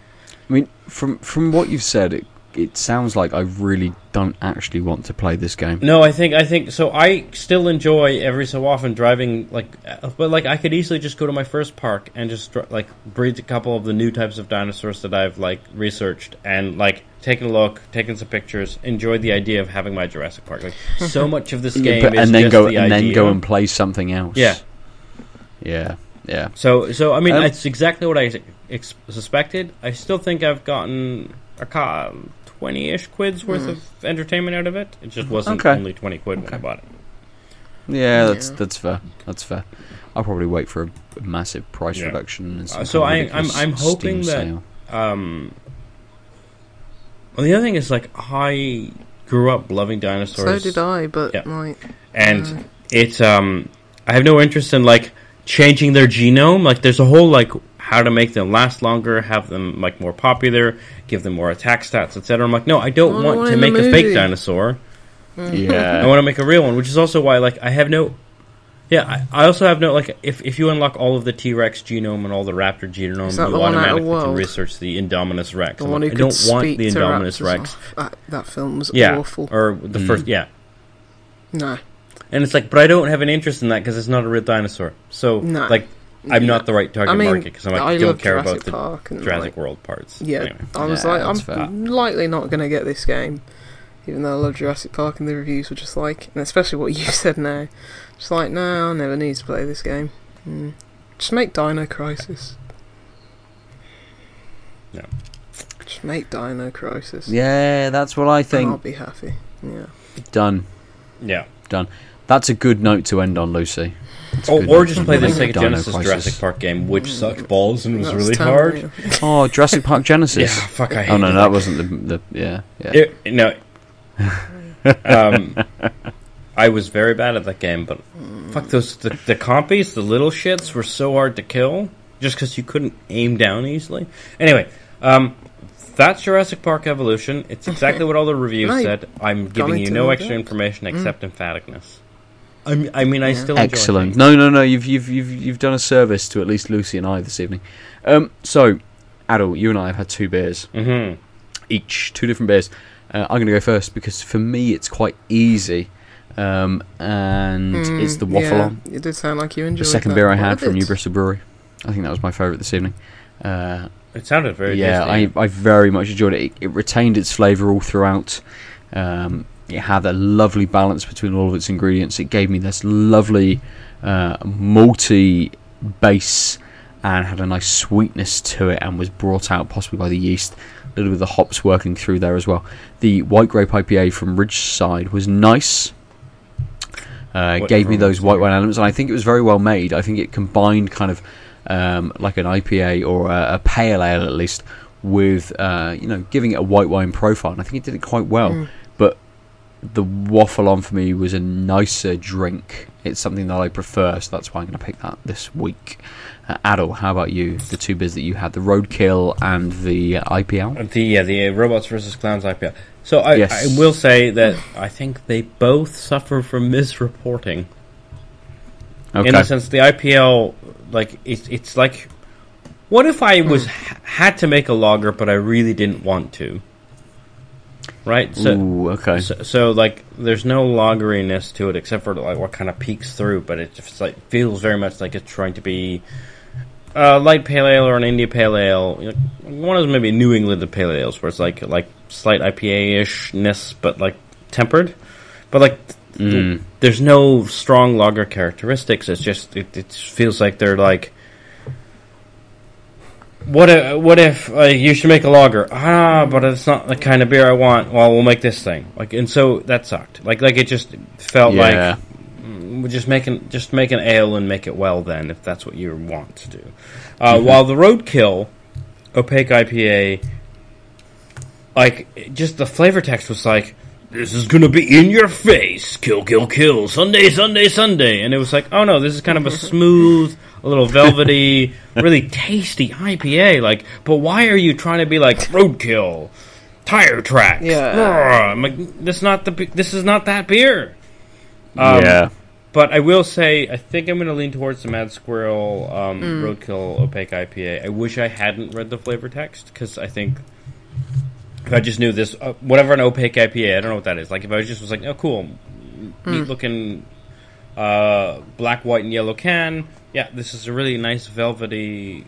I mean, from from what you've said, it it sounds like I really don't actually want to play this game. No, I think I think so. I still enjoy every so often driving, like, uh, but like I could easily just go to my first park and just like breed a couple of the new types of dinosaurs that I've like researched and like taken a look, taken some pictures, enjoyed the idea of having my Jurassic Park. Like so much of this Yeah, game but- is and then just go the and then go and play something else. yeah. yeah, yeah. So so I mean, Um, it's exactly what I ex- suspected. I still think I've gotten a ca- twenty-ish quids worth of entertainment out of it. It just wasn't Okay. only twenty quid when I bought it. Yeah, that's Yeah. that's fair. That's fair. I'll probably wait for a, a massive price Yeah. reduction. Uh, so kind of I- I'm- I'm hoping Steam that- um, Well, the other thing is like I grew up loving dinosaurs. So did I, but Yeah. like, and Mm. it's um I have no interest in like changing their genome. Like there's a whole like how to make them last longer, have them like more popular, give them more attack stats, etc. I'm like, no, I don't Well, want one to in the make a fake movie. dinosaur. I want to make a real one, which is also why like I have no. Yeah, I, I also have no like if if you unlock all of the T Rex genome and all the Raptor genome, Is that you the one out of automatically can research the Indominus Rex. the one like, who I could don't want speak the to Indominus. Rex. Oh, that, that film was Yeah, awful. or the Mm. first. Yeah, No, And it's like, but I don't have an interest in that because it's not a real dinosaur. So, No. like, I'm No. not the right target I mean, market because I'm like, I don't care Jurassic about the Park and Jurassic like, World parts. Yeah, Anyway. I was Yeah, like, I'm fair. likely not going to get this game, even though I love Jurassic Park and the reviews were just like, and especially what you said now, just like, no, I never need to play this game. Mm. Just make Dino Crisis. Yeah. Just make Dino Crisis. Yeah, that's what I and I'll be happy. Yeah. Done. Yeah. That's a good note to end on, Lucy. Oh, or just play the end. Sega Dino Genesis Crisis. Jurassic Park game, which sucked balls and was That's really hard. Oh, Jurassic Park Genesis. Yeah, fuck, I oh no, hated that wasn't the, the yeah yeah. It, no. um, I was very bad at that game, but fuck those the, the compies, the little shits were so hard to kill just because you couldn't aim down easily. Anyway, um, that's Jurassic Park Evolution. It's exactly what all the reviews said. I'm giving you no extra information except emphaticness. I'm, I mean, I Yeah. still enjoy Excellent. things. No, no, no. You've you've you've you've done a service to at least Lucy and I this evening. Um, so, Aadil, you and I have had two beers Mhm. each, two different beers. Uh, I'm going to go first because for me it's quite easy, um, and Mm, it's the waffle yeah, on. It did sound like you enjoyed The second that. beer I had from. New Bristol Brewery. I think that was my favourite this evening. Uh, It sounded very yeah, I. I very much enjoyed it. It, it retained its flavour all throughout. Um, it had a lovely balance between all of its ingredients. It gave me this lovely uh, malty base and had a nice sweetness to it and was brought out possibly by the yeast. A little bit of the hops working through there as well. The white grape IPA from Ridgeside was nice. Uh, gave me those white wine elements, and I think it was very well made. I think it combined kind of um, like an IPA or a, a pale ale at least with uh, you know giving it a white wine profile, and I think it did it quite well. Mm. The waffle on for me was a nicer drink. It's something that I prefer, so that's why I'm going to pick that this week. Uh, Aadil, how about you? The two beers that you had, the Roadkill and the uh, IPL. The yeah, the uh, robots versus clowns IPL. So I, Yes. I will say that I think they both suffer from misreporting. Okay. In the sense, the IPL, like it's it's like, what if I was ha- had to make a lager, but I really didn't want to? Right. So, Ooh, okay. so, so like, there's no loggeriness to it except for like what kind of peeks through, but it just like feels very much like it's trying to be a light pale ale or an India pale ale. One of them maybe New England pale ales, where it's like like slight IPA ishness, but like tempered. But like, Mm. there's no strong lager characteristics. It's just it, it feels like they're like. What if, what if uh, you should make a lager? Ah, but it's not the kind of beer I want. Well, we'll make this thing. Like, and so that sucked. Like, like it just felt Yeah. like mm, we're just making just make an ale and make it well. Then, if that's what you want to do. Uh, While the Roadkill opaque IPA, like just the flavor text was like, "This is gonna be in your face, kill, kill, kill, Sunday, Sunday, Sunday," and it was like, "Oh no, this is kind of a smooth, a little velvety, really tasty IPA." Like, but why are you trying to be like Roadkill, tire track? Yeah. I'm like, this is not the this is not that beer. Um, yeah. But I will say, I think I'm going to lean towards the Mad Squirrel um, Roadkill Opaque IPA. I wish I hadn't read the flavor text because I think if I just knew this, uh, whatever an opaque IPA, I don't know what that is. Like if I was just was like, oh, cool, neat looking uh, black, white, and yellow can. Yeah, this is a really nice velvety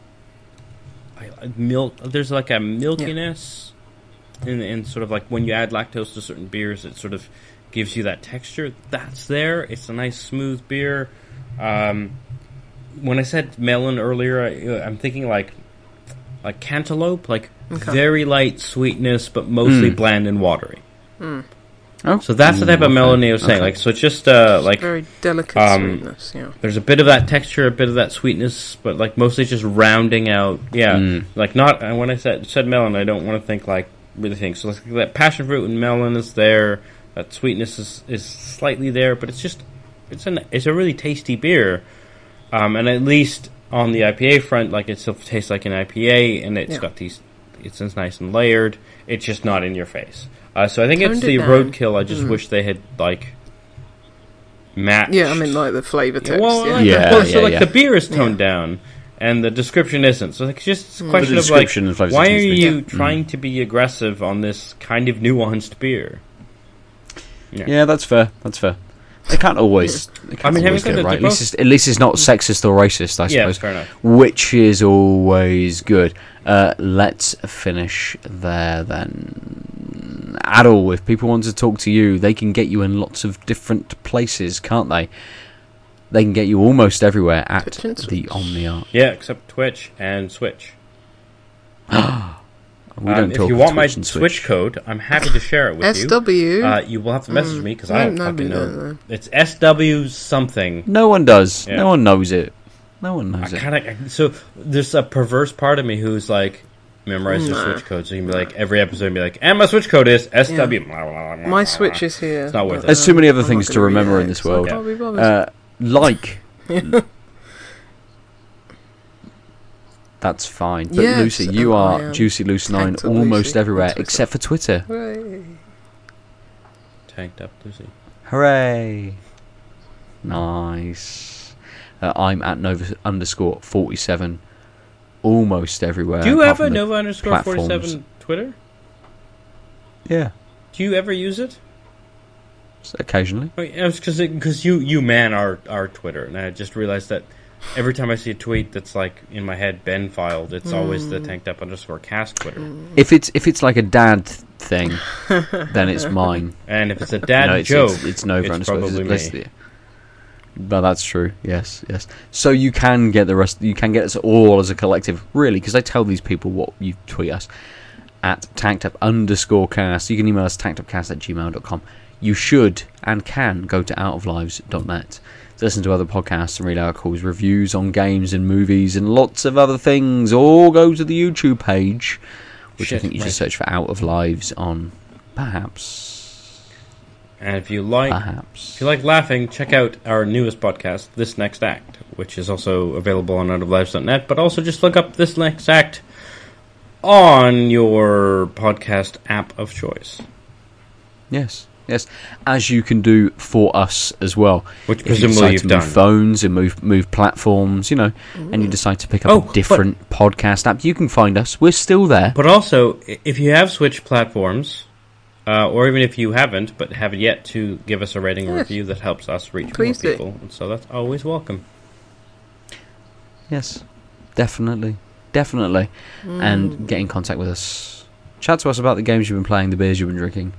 milk. There's like a milkiness, in, in sort of like when you add lactose to certain beers, it sort of gives you that texture. That's there. It's a nice smooth beer. Um, when I said melon earlier, I, I'm thinking like like cantaloupe, like Okay. very light sweetness, but mostly Mm. bland and watery. Oh. So that's the type of Ooh, melon okay, I was saying. okay. Like so, it's just uh, like Very delicate um, sweetness, yeah. there's a bit of that texture, a bit of that sweetness, but like mostly just rounding out. Yeah, Mm. like not. And when I said said melon, I don't want to think like really think so. Like that passion fruit and melon is there. That sweetness is, is slightly there, but it's just it's an it's a really tasty beer. Um, and at least on the IPA front, like it still tastes like an IPA, and it's Yeah. got these. It's nice and layered. It's just not in your face. Uh, so I think it's Toned it the down. roadkill. I just Mm. wish they had like matched. Yeah, I mean like the flavour text. well, yeah. like, Yeah, well, so yeah, like yeah. the beer is toned down, and the description isn't. So like, it's just a question of like, description and flavour why are needs to be- you trying to be aggressive on this kind of nuanced beer? Yeah, that's fair. That's fair. They can't always. They can't I mean, always having get it that, right. At they're least, it's, at least it's not sexist or racist. I Yeah, suppose. fair enough. which is always good. Uh, let's finish there then. Aadil, if people want to talk to you, they can get you in lots of different places, can't they? They can get you almost everywhere at the Switch. Omnia. Yeah, except Twitch and Switch. We Um, don't if talk you want my Twitch and Switch code, I'm happy to share it with you. SW. Uh, you will have to message me because I don't No, fucking nobody know. knows. It's SW something. No one does. Yeah. No one knows it. No one I knows it. kind of so there's a perverse part of me who's like memorize your Nah. Switch code, so you can be like every episode and be like, and my Switch code is SW. blah, blah, blah, blah, My. Switch is here. It's not worth but, it. There's too many other I'm not things to gonna read remember it in this 'cause I world. can't be bothered. Uh, like. That's fine. But Yes, Lucy, you I are am. Juicy Lucy 9 Tanked almost Lucy everywhere Twitter. except for Twitter. Hooray. Tanked up Lucy. Hooray! Nice. Uh, I'm at Nova underscore 47 almost everywhere. Do you have a Nova underscore platforms. forty seven Twitter? Yeah, Do you ever use it? s- occasionally. Oh, because because you you man our our Twitter, and I just realized that every time I see a tweet that's like in my head Ben filed, it's always the mm. tanked up underscore cast Twitter. Mm. If it's if it's like a dad thing, then it's mine. And if it's a dad no, it's, joke, it's, it's Nova it's underscore. probably it's- me. But that's true. Yes, yes. So you can get the rest. You can get us all as a collective, really, because I tell these people what you tweet us at tanked up underscore cast. You can email us tankedupcast at gmail.com. You should and can go to outoflives.net to listen to other podcasts and read articles, reviews on games and movies, and lots of other things. All go to the YouTube page, which I think you should search for Out of Lives on perhaps. And if you like Perhaps. if you like laughing, check out our newest podcast, This Next Act, which is also available on outoflives.net. But also just look up This Next Act on your podcast app of choice, Yes, yes, as you can do for us as well. which If you presumably decide you've to done. move phones and move move platforms, you know, and you decide to pick up Oh, a different podcast app, you can find us. We're still there. But also, if you have switched platforms, uh, or even if you haven't but have yet to give us a rating or Yes. review, that helps us reach Please more people, and so that's always welcome. Yes, definitely, definitely, Mm. and get in contact with us. Chat to us about the games you've been playing, the beers you've been drinking,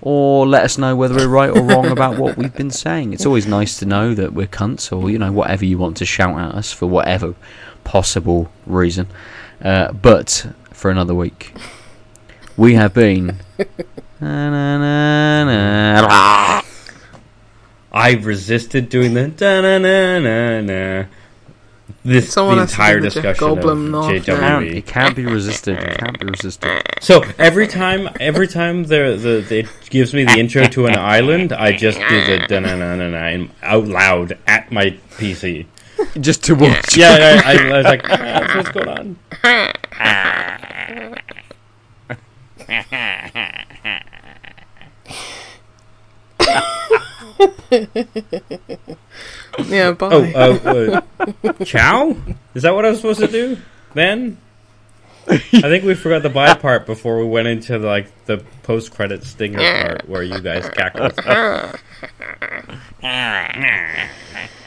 or let us know whether we're right or wrong about what we've been saying. It's always nice to know that we're cunts, or you know, whatever you want to shout at us for whatever possible reason. Uh, but for another week, we have been. Na, na, na, na. I resisted doing the da na na na na. This Someone the has to entire do the Jeff discussion Goldblum of laugh It can't, JWE. it can't be resisted. It can't be resisted. So every time, every time the, the, the it gives me the intro to an island, I just do the da na na na na out loud at my PC. Just to watch. Yeah, I, I, I was like, ah, that's what's going on. Yeah, bye. Oh, uh, uh, chow? Is that what I was supposed to do then? I think we forgot the bye part before we went into like the post credit stinger part where you guys cackled.